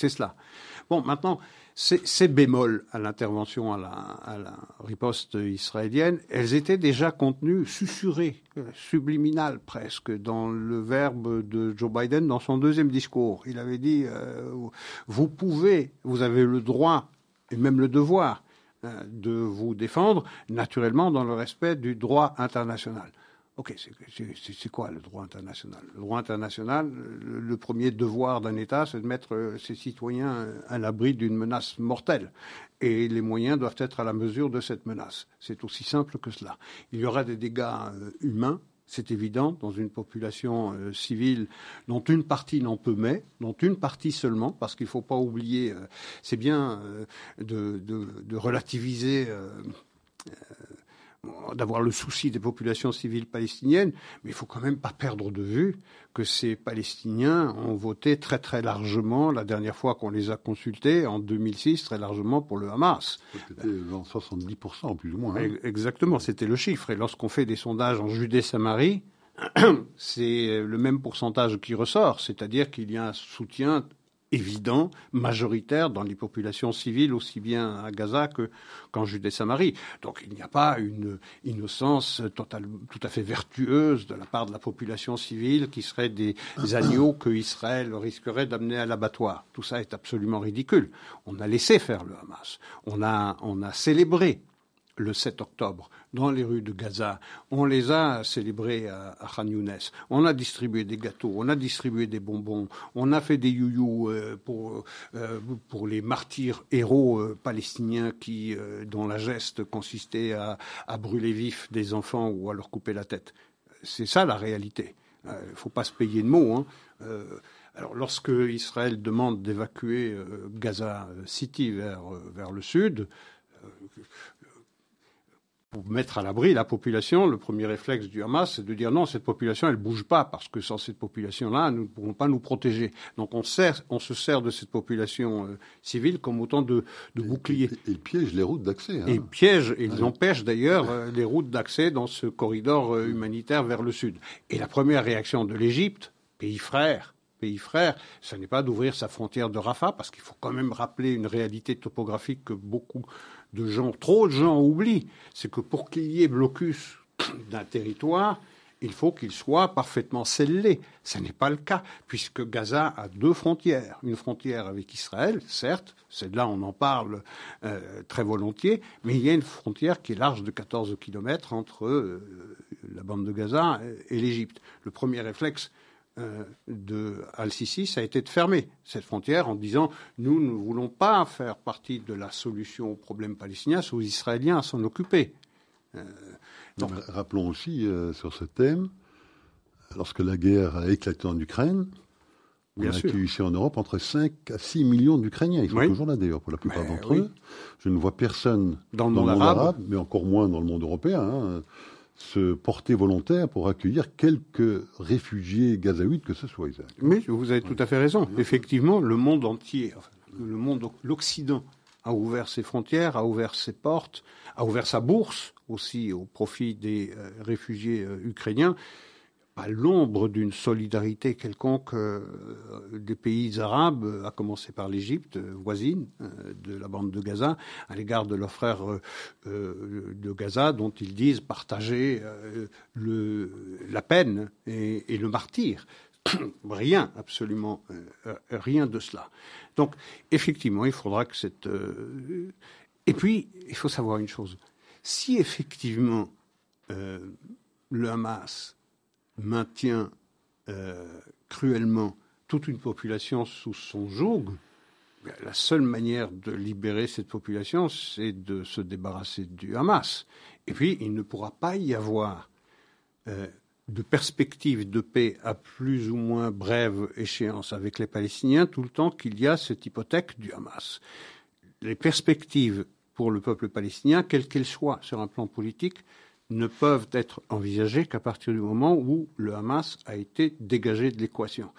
cela. Bon, maintenant, ces bémols à l'intervention, à la, riposte israélienne, elles étaient déjà contenues, susurrées, subliminales presque, dans le verbe de Joe Biden dans son deuxième discours. Il avait dit euh, Vous pouvez, vous avez le droit et même le devoir euh, de vous défendre, naturellement dans le respect du droit international. Ok, c'est quoi le droit international? Le droit international, le, premier devoir d'un État, c'est de mettre euh, ses citoyens à l'abri d'une menace mortelle. Et les moyens doivent être à la mesure de cette menace. C'est aussi simple que cela. Il y aura des dégâts euh, humains, c'est évident, dans une population euh, civile dont une partie n'en peut mais, dont une partie seulement, parce qu'il ne faut pas oublier, c'est bien de, de, relativiser d'avoir le souci des populations civiles palestiniennes, mais il faut quand même pas perdre de vue que ces Palestiniens ont voté très très largement la dernière fois qu'on les a consultés en 2006 très largement pour le Hamas. C'était 70% plus ou moins. Hein. Exactement, c'était le chiffre. Et lorsqu'on fait des sondages en Judée-Samarie, c'est le même pourcentage qui ressort, c'est-à-dire qu'il y a un soutien évident, majoritaire dans les populations civiles, aussi bien à Gaza qu'en Judée-Samarie. Donc il n'y a pas une innocence totale, tout à fait vertueuse de la part de la population civile qui serait des agneaux que Israël risquerait d'amener à l'abattoir. Tout ça est absolument ridicule. On a laissé faire le Hamas. On a, on a célébré le 7 octobre dans les rues de Gaza. On les a célébrés à, Khan Younes. On a distribué des gâteaux, on a distribué des bonbons, on a fait des youyou euh, pour, euh, pour les martyrs héros euh, palestiniens qui, dont la geste consistait à, brûler vifs des enfants ou à leur couper la tête. C'est ça la réalité. Il ne faut pas se payer de mots. Hein. alors, lorsque Israël demande d'évacuer Gaza City vers le sud, pour mettre à l'abri la population, le premier réflexe du Hamas, c'est de dire non, cette population, elle bouge pas, parce que sans cette population-là, nous ne pourrons pas nous protéger. Donc on, sert, on se sert de cette population euh, civile comme autant de, de boucliers. Et, ils piègent les routes d'accès. Hein. Et ils piègent, et ils empêchent d'ailleurs euh, les routes d'accès dans ce corridor euh, humanitaire vers le sud. Et la première réaction de l'Égypte, pays frère, pays frère, ce n'est pas d'ouvrir sa frontière de Rafah, parce qu'il faut quand même rappeler une réalité topographique que beaucoup de gens, trop de gens oublient, c'est que pour qu'il y ait blocus d'un territoire, il faut qu'il soit parfaitement scellé. Ce n'est pas le cas, puisque Gaza a deux frontières. Une frontière avec Israël, certes, c'est de là on en parle euh, très volontiers, mais il y a une frontière qui est large de 14 kilomètres entre euh, la bande de Gaza et l'Égypte. Le premier réflexe de Al-Sisi, ça a été de fermer cette frontière en disant nous ne voulons pas faire partie de la solution au problème palestinien, c'est aux Israéliens à s'en occuper. Euh, rappelons aussi euh, sur ce thème, lorsque la guerre a éclaté en Ukraine, on a eu ici en Europe entre 5 à 6 millions d'Ukrainiens. Ils sont toujours là d'ailleurs pour la plupart d'entre eux. Je ne vois personne dans le monde, arabe. mais encore moins dans le monde européen. Hein se porter volontaire pour accueillir quelques réfugiés gazaouites que ce soit, Isaac. Oui, vous avez tout à fait raison. Effectivement, le monde entier, le monde, l'Occident a ouvert ses frontières, a ouvert ses portes, a ouvert sa bourse aussi au profit des euh, réfugiés euh, ukrainiens à l'ombre d'une solidarité quelconque euh, des pays arabes, à commencer par l'Égypte euh, voisine euh, de la bande de Gaza, à l'égard de leurs frères de Gaza, dont ils disent partager le, la peine et, le martyr. rien, absolument rien de cela. Donc, effectivement, il faudra que cette. Et puis, il faut savoir une chose. Si effectivement le Hamas maintient cruellement toute une population sous son joug, la seule manière de libérer cette population, c'est de se débarrasser du Hamas. Et puis, il ne pourra pas y avoir euh, de perspective de paix à plus ou moins brève échéance avec les Palestiniens tout le temps qu'il y a cette hypothèque du Hamas. Les perspectives pour le peuple palestinien, quelles qu'elles soient sur un plan politique, ne peuvent être envisagées qu'à partir du moment où le Hamas a été dégagé de l'équation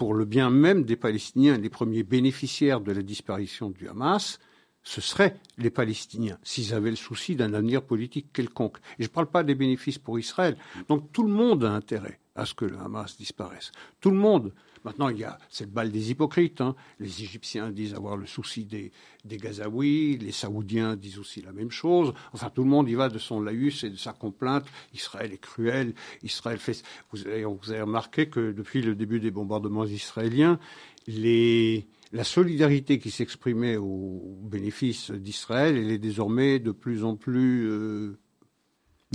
pour le bien même des Palestiniens, les premiers bénéficiaires de la disparition du Hamas, ce seraient les Palestiniens, s'ils avaient le souci d'un avenir politique quelconque. Et je ne parle pas des bénéfices pour Israël. Donc tout le monde a intérêt à ce que le Hamas disparaisse. Tout le monde. Maintenant, il y a cette balle des hypocrites. Hein. Les Égyptiens disent avoir le souci des, Gazaouis, les Saoudiens disent aussi la même chose. Enfin, tout le monde y va de son laïus et de sa complainte. Israël est cruel. Israël fait. Vous avez, remarqué que depuis le début des bombardements israéliens, la solidarité qui s'exprimait au bénéfice d'Israël, elle est désormais de plus en plus euh,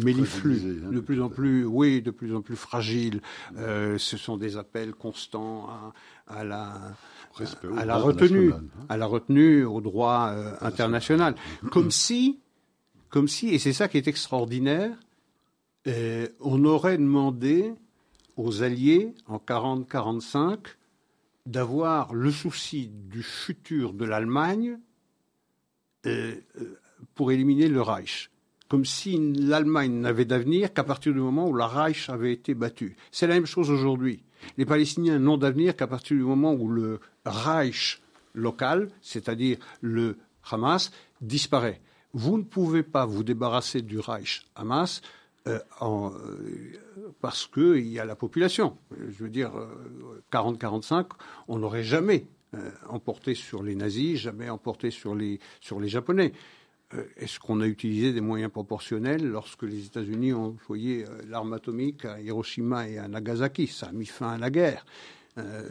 méliflue, hein, de plus en plus, oui, de plus en plus fragile. Euh, ce sont des appels constants à, la à la retenue, hein. à la retenue au droit euh, international, comme si, comme si, et c'est ça qui est extraordinaire, euh, on aurait demandé aux alliés en 40-45 d'avoir le souci du futur de l'Allemagne pour éliminer le Reich comme si l'Allemagne n'avait d'avenir qu'à partir du moment où la Reich avait été battue. C'est la même chose aujourd'hui. Les Palestiniens n'ont d'avenir qu'à partir du moment où le Reich local, c'est-à-dire le Hamas, disparaît. Vous ne pouvez pas vous débarrasser du Reich Hamas euh, euh, parce qu'il y a la population. Je veux dire, 40-45, euh, on n'aurait jamais emporté sur les nazis, jamais emporté sur les, sur les Japonais. Euh, est-ce qu'on a utilisé des moyens proportionnels lorsque les États-Unis ont employé euh, l'arme atomique à Hiroshima et à Nagasaki? Ça a mis fin à la guerre. Euh,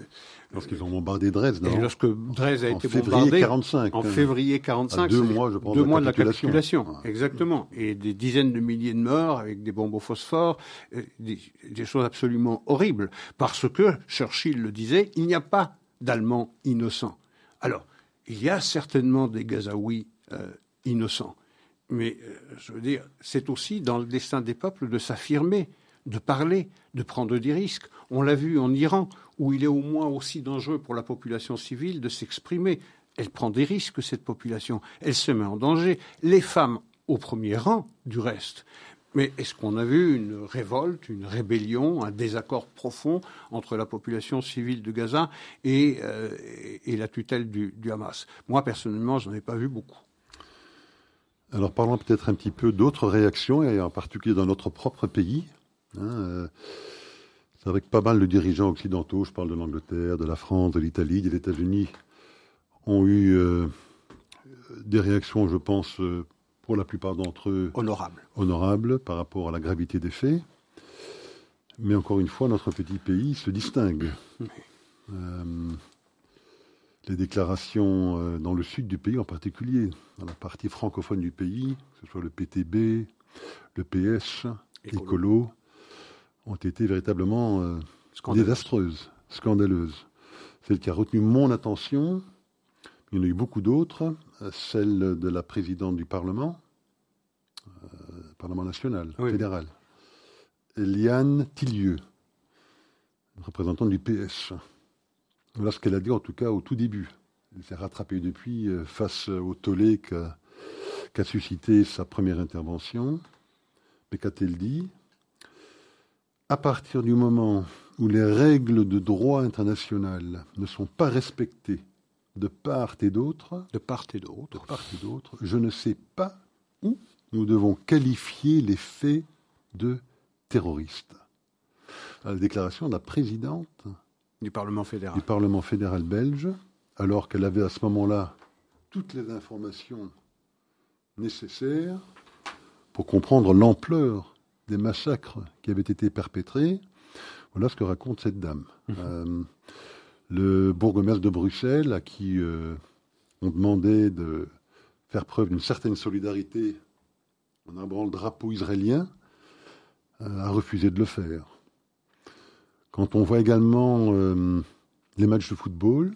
Lorsqu'ils ont bombardé Dresde, non? lorsque Dresde a en été février 45, en février 45, deux mois, je pense, deux mois de la capitulation, exactement, et des dizaines de milliers de morts avec des bombes au phosphore, des, des, choses absolument horribles, parce que Churchill le disait, il n'y a pas d'Allemands innocents. Alors, il y a certainement des Gazaouis innocent. Mais euh, je veux dire, c'est aussi dans le destin des peuples de s'affirmer, de parler, de prendre des risques. On l'a vu en Iran, où il est au moins aussi dangereux pour la population civile de s'exprimer. Elle prend des risques, cette population. Elle se met en danger. Les femmes au premier rang, du reste. Mais est-ce qu'on a vu une révolte, une rébellion, un désaccord profond entre la population civile de Gaza et, euh, la tutelle du, du Hamas? Moi, personnellement, je n'en ai pas vu beaucoup. Alors parlons peut-être un petit peu d'autres réactions, et en particulier dans notre propre pays. Hein, euh, c'est avec pas mal de dirigeants occidentaux, je parle de l'Angleterre, de la France, de l'Italie, des États-Unis, ont eu euh, des réactions, je pense, euh, pour la plupart d'entre eux honorables. honorables par rapport à la gravité des faits. Mais encore une fois, notre petit pays se distingue les déclarations euh, dans le sud du pays en particulier, dans la partie francophone du pays, que ce soit le PTB, le PS, Écolo, ont été véritablement euh, désastreuses, scandaleuses. Celle qui a retenu mon attention, il y en a eu beaucoup d'autres, euh, celle de la présidente du Parlement, Parlement national, fédéral, Eliane Tillieu, représentante du PS. Voilà ce qu'elle a dit en tout cas au tout début. Elle s'est rattrapée depuis euh, face au tollé qu'a suscité sa première intervention. Mais qu'a-t-elle dit? À partir du moment où les règles de droit international ne sont pas respectées de part et d'autre, de part et d'autre, de part et d'autre, je ne sais pas où nous devons qualifier les faits de terroristes. La déclaration de la présidente du Parlement fédéral. Du Parlement fédéral belge, alors qu'elle avait à ce moment-là toutes les informations nécessaires pour comprendre l'ampleur des massacres qui avaient été perpétrés. Voilà ce que raconte cette dame. Mhm. le bourgmestre de Bruxelles, à qui on demandait de faire preuve d'une certaine solidarité en arborant le drapeau israélien, a refusé de le faire. Quand on voit également les matchs de football,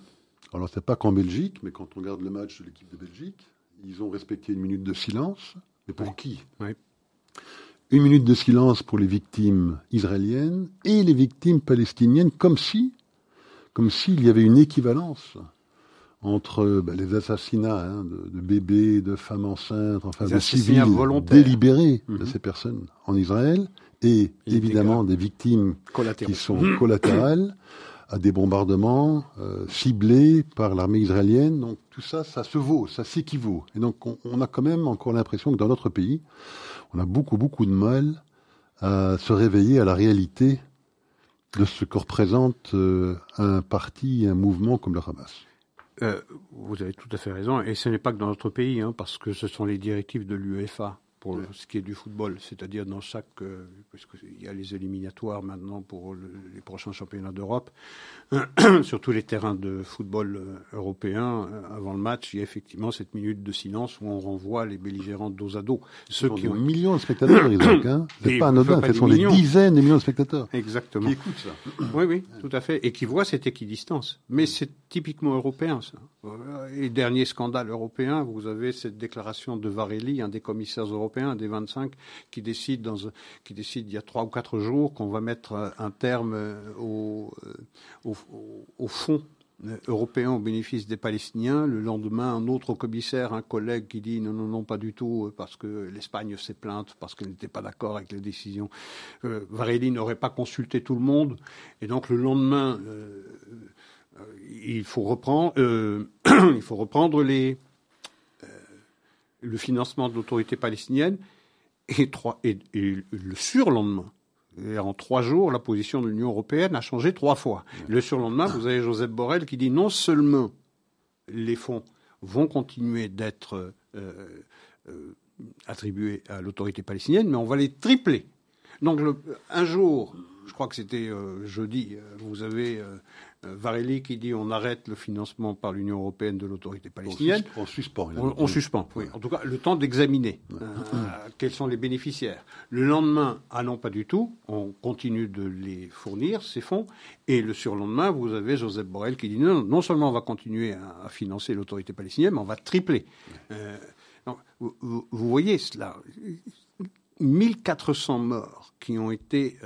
alors c'est pas qu'en Belgique, mais quand on regarde le match de l'équipe de Belgique, ils ont respecté une minute de silence. Mais pour qui? Une minute de silence pour les victimes israéliennes et les victimes palestiniennes, comme si, comme s'il y avait une équivalence entre ben, les assassinats hein, de, bébés, de femmes enceintes, enfin de civils délibérés de mhm. ces personnes en Israël, et, évidemment des victimes qui sont collatérales à des bombardements euh, ciblés par l'armée israélienne. Donc tout ça, ça se vaut, ça s'équivaut. Et donc on, a quand même encore l'impression que dans notre pays, on a beaucoup, beaucoup de mal à se réveiller à la réalité de ce que représente euh, un parti, un mouvement comme le Hamas. Euh, vous avez tout à fait raison, et ce n'est pas que dans notre pays, hein, parce que ce sont les directives de l'UEFA pour ce qui est du football, c'est-à-dire dans chaque, euh, puisqu'il y a les éliminatoires maintenant pour les prochains championnats d'Europe, sur tous les terrains de football euh, européens, euh, avant le match, il y a effectivement cette minute de silence où on renvoie les belligérants dos à dos. Ceux qui ont des millions de spectateurs, Isaac, hein c'est pas anodin, ce sont des dizaines de millions de spectateurs. Exactement. Qui écoutent ça. Oui, oui, tout à fait, et qui voient cette équidistance. Mais c'est typiquement européen, ça. Et dernier scandale européen, vous avez cette déclaration de Varelli, un des commissaires européens, un des 25, qui décide, qui décide il y a trois ou quatre jours qu'on va mettre un terme au, au, au fonds européen au bénéfice des Palestiniens. Le lendemain, un autre commissaire, un collègue qui dit non, non, non, pas du tout, parce que l'Espagne s'est plainte, parce qu'elle n'était pas d'accord avec les décisions. Euh, Varelli n'aurait pas consulté tout le monde. Et donc le lendemain, euh, euh, il faut reprendre, euh, il faut reprendre les, euh, le financement de l'autorité palestinienne et, trois, et, le surlendemain. Et en trois jours, la position de l'Union européenne a changé trois fois. Le surlendemain, vous avez Joseph Borrell qui dit non seulement les fonds vont continuer d'être attribués à l'autorité palestinienne, mais on va les tripler. Donc un jour, je crois que c'était jeudi, vous avez euh, Varelli qui dit on arrête le financement par l'Union européenne de l'autorité palestinienne. On, suspend. On, suspend, oui. En tout cas, le temps d'examiner euh, quels sont les bénéficiaires. Le lendemain, ah non, pas du tout, on continue de les fournir, ces fonds. Et le surlendemain, vous avez Joseph Borrell qui dit non, non seulement on va continuer à, financer l'autorité palestinienne, mais on va tripler. Euh, vous, voyez cela. 1400 morts qui ont été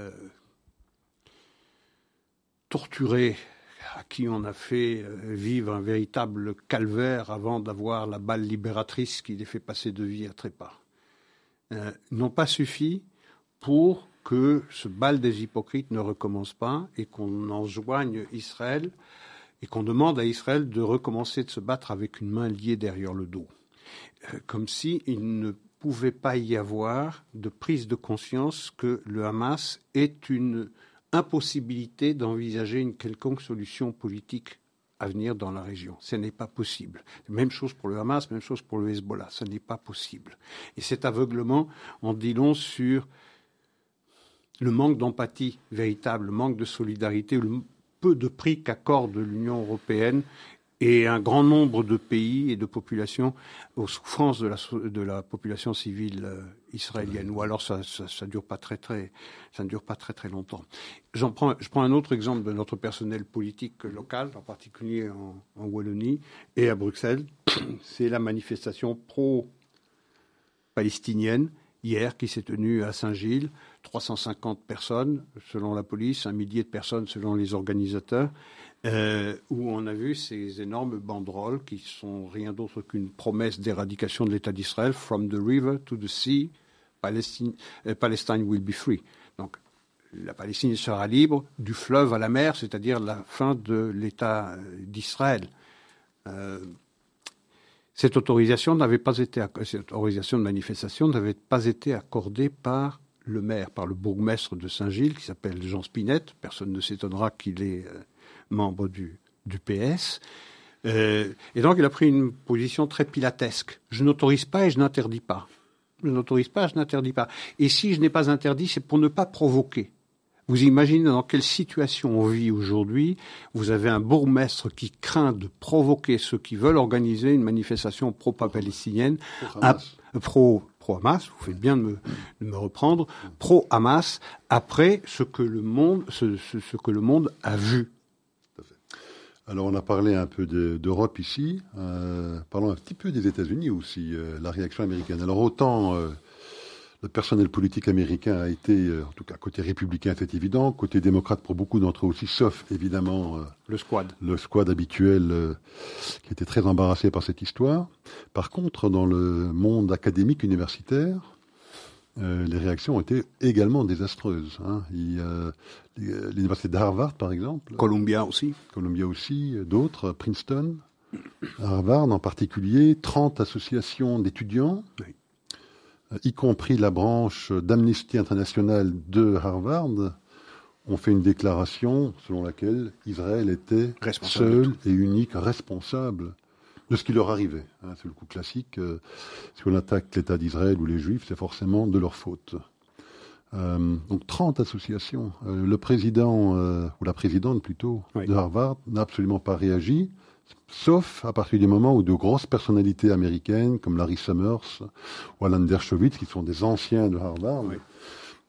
torturés à qui on a fait euh, vivre un véritable calvaire avant d'avoir la balle libératrice qui les fait passer de vie à trépas, euh, n'ont pas suffi pour que ce bal des hypocrites ne recommence pas et qu'on enjoigne Israël et qu'on demande à Israël de recommencer de se battre avec une main liée derrière le dos. Euh, comme s'il ne pouvait pas y avoir de prise de conscience que le Hamas est une impossibilité d'envisager une quelconque solution politique à venir dans la région. Ce n'est pas possible. Même chose pour le Hamas, même chose pour le Hezbollah. Ce n'est pas possible. Et cet aveuglement en dit long sur le manque d'empathie véritable, le manque de solidarité, le peu de prix qu'accorde l'Union européenne et un grand nombre de pays et de populations aux souffrances de la, population civile euh, israélienne. Ou alors ça, ne dure pas très très longtemps. Je prends un autre exemple de notre personnel politique local, en particulier en, en Wallonie et à Bruxelles. C'est la manifestation pro-palestinienne hier qui s'est tenue à Saint-Gilles. 350 personnes selon la police, un millier de personnes selon les organisateurs. Euh, où on a vu ces énormes banderoles qui sont rien d'autre qu'une promesse d'éradication de l'État d'Israël, from the river to the sea, Palestine, euh, will be free. Donc la Palestine sera libre du fleuve à la mer, c'est-à-dire la fin de l'État euh, d'Israël. cette autorisation n'avait pas été cette autorisation de manifestation n'avait pas été accordée par le maire, par le bourgmestre de Saint-Gilles, qui s'appelle Jean Spinette. Personne ne s'étonnera qu'il ait membre du, du PS. Euh, et donc, il a pris une position très pilatesque. Je n'autorise pas et je n'interdis pas. Je n'autorise pas, je n'interdis pas. Et si je n'ai pas interdit, c'est pour ne pas provoquer. Vous imaginez dans quelle situation on vit aujourd'hui Vous avez un bourgmestre qui craint de provoquer ceux qui veulent organiser une manifestation pro-palestinienne, pro pro-Hamas, vous faites bien de me, de me reprendre, pro-Hamas, après ce que le monde, ce, ce, ce que le monde a vu. Alors on a parlé un peu d'Europe ici, euh, parlons un petit peu des États-Unis aussi, euh, la réaction américaine. Alors autant euh, le personnel politique américain a été, en tout cas côté républicain, c'est évident, côté démocrate pour beaucoup d'entre eux aussi, sauf évidemment le squad, le squad habituel qui était très embarrassé par cette histoire. Par contre, dans le monde académique universitaire, les réactions ont été également désastreuses. Hein. L'université d'Harvard, par exemple. Columbia aussi. Columbia aussi, d'autres, Princeton, Harvard en particulier, 30 associations d'étudiants. Oui y compris la branche d'Amnesty International de Harvard, ont fait une déclaration selon laquelle Israël était seul et unique responsable de ce qui leur arrivait. Hein, c'est le coup classique. Euh, si on attaque l'État d'Israël ou les Juifs, c'est forcément de leur faute. Euh, donc 30 associations. Euh, le président, ou la présidente plutôt, de Harvard n'a absolument pas réagi sauf à partir du moment où de grosses personnalités américaines comme Larry Summers ou Alan Dershowitz, qui sont des anciens de Harvard,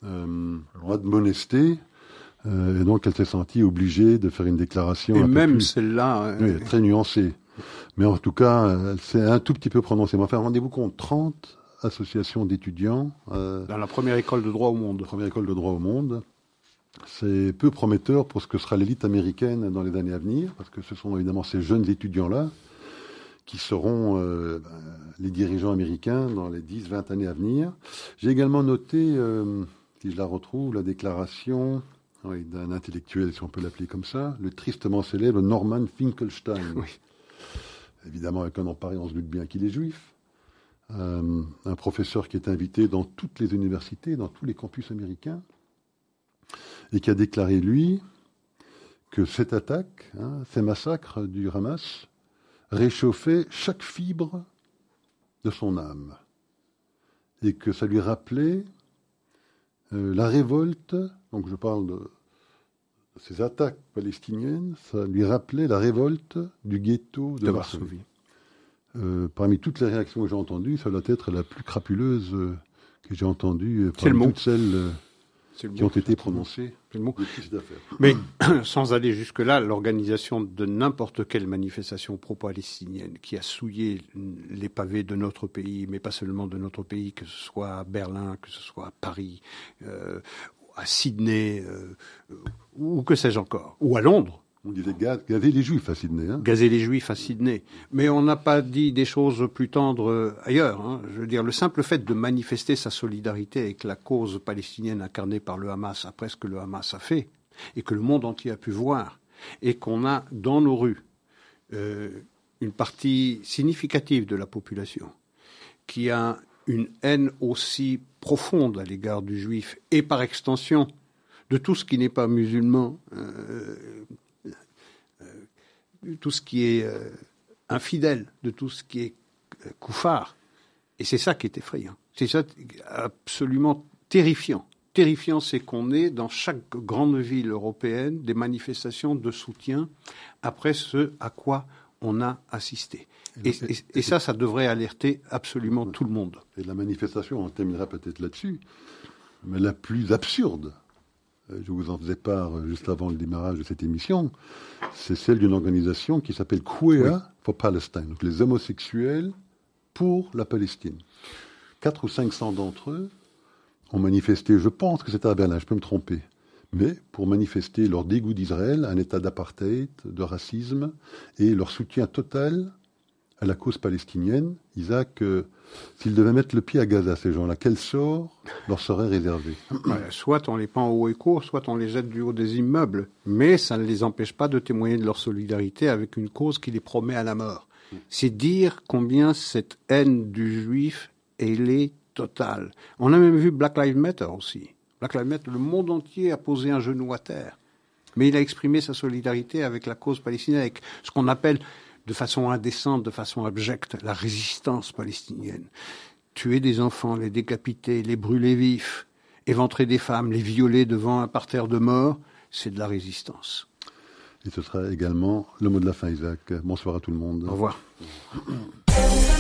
euh, ont admonesté. Et donc elle s'est sentie obligée de faire une déclaration. Et même celle-là. Oui, très nuancée. Mais en tout cas, elle s'est un tout petit peu prononcée. Mais enfin, rendez-vous compte, 30 associations d'étudiants. Euh, Dans la première école de droit au monde. Première école de droit au monde c'est peu prometteur pour ce que sera l'élite américaine dans les années à venir, parce que ce sont évidemment ces jeunes étudiants-là qui seront euh, ben, les dirigeants américains dans les 10-20 années à venir. J'ai également noté, euh, si je la retrouve, la déclaration d'un intellectuel, si on peut l'appeler comme ça, le tristement célèbre Norman Finkelstein. Évidemment, avec un nom on se doute bien qu'il est juif. Euh, un professeur qui est invité dans toutes les universités, dans tous les campus américains et qui a déclaré, lui, que cette attaque, hein, ces massacres du Hamas, réchauffaient chaque fibre de son âme, et que ça lui rappelait euh, la révolte, donc je parle de ces attaques palestiniennes, ça lui rappelait la révolte du ghetto de, Varsovie. Euh, parmi toutes les réactions que j'ai entendues, ça doit être la plus crapuleuse euh, que j'ai entendue parmi toutes celles qui ont été prononcés. Mais sans aller jusque-là, l'organisation de n'importe quelle manifestation pro-palestinienne qui a souillé les pavés de notre pays, mais pas seulement de notre pays, que ce soit à Berlin, que ce soit à Paris, euh, à Sydney, euh, ou que sais-je encore, ou à Londres, on disait gazer les juifs à Sydney. Hein. Gazer les juifs à Sydney. Mais on n'a pas dit des choses plus tendres euh, ailleurs. Hein. Je veux dire, le simple fait de manifester sa solidarité avec la cause palestinienne incarnée par le Hamas, après ce que le Hamas a fait, et que le monde entier a pu voir, et qu'on a dans nos rues euh, une partie significative de la population qui a une haine aussi profonde à l'égard du juif, et par extension de tout ce qui n'est pas musulman, euh, tout ce qui est euh, infidèle, de tout ce qui est euh, couffard. Et c'est ça qui est effrayant. C'est ça absolument terrifiant. Terrifiant, c'est qu'on ait dans chaque grande ville européenne des manifestations de soutien après ce à quoi on a assisté. Et, ça, ça devrait alerter absolument tout le monde. Et la manifestation, on terminera peut-être là-dessus, mais la plus absurde, euh, je vous en faisais part euh, juste avant le démarrage de cette émission, c'est celle d'une organisation qui s'appelle Queer for Palestine, donc les homosexuels pour la Palestine. Quatre ou 500 d'entre eux ont manifesté, je pense que c'était à Berlin, je peux me tromper, mais pour manifester leur dégoût d'Israël, un état d'apartheid, de racisme, et leur soutien total à la cause palestinienne. Isaac, euh, S'ils devaient mettre le pied à Gaza, ces gens-là, quel sort leur serait réservé? Soit on les pend au haut et court, soit on les jette du haut des immeubles. Mais ça ne les empêche pas de témoigner de leur solidarité avec une cause qui les promet à la mort. C'est dire combien cette haine du juif, est totale. On a même vu Black Lives Matter aussi. Matter, le monde entier a posé un genou à terre. Mais il a exprimé sa solidarité avec la cause palestinienne, avec ce qu'on appelle de façon indécente, de façon abjecte, la résistance palestinienne. Tuer des enfants, les décapiter, les brûler vifs, éventrer des femmes, les violer devant un parterre de mort, c'est de la résistance. Et ce sera également le mot de la fin, Isaac. Bonsoir à tout le monde. Au revoir.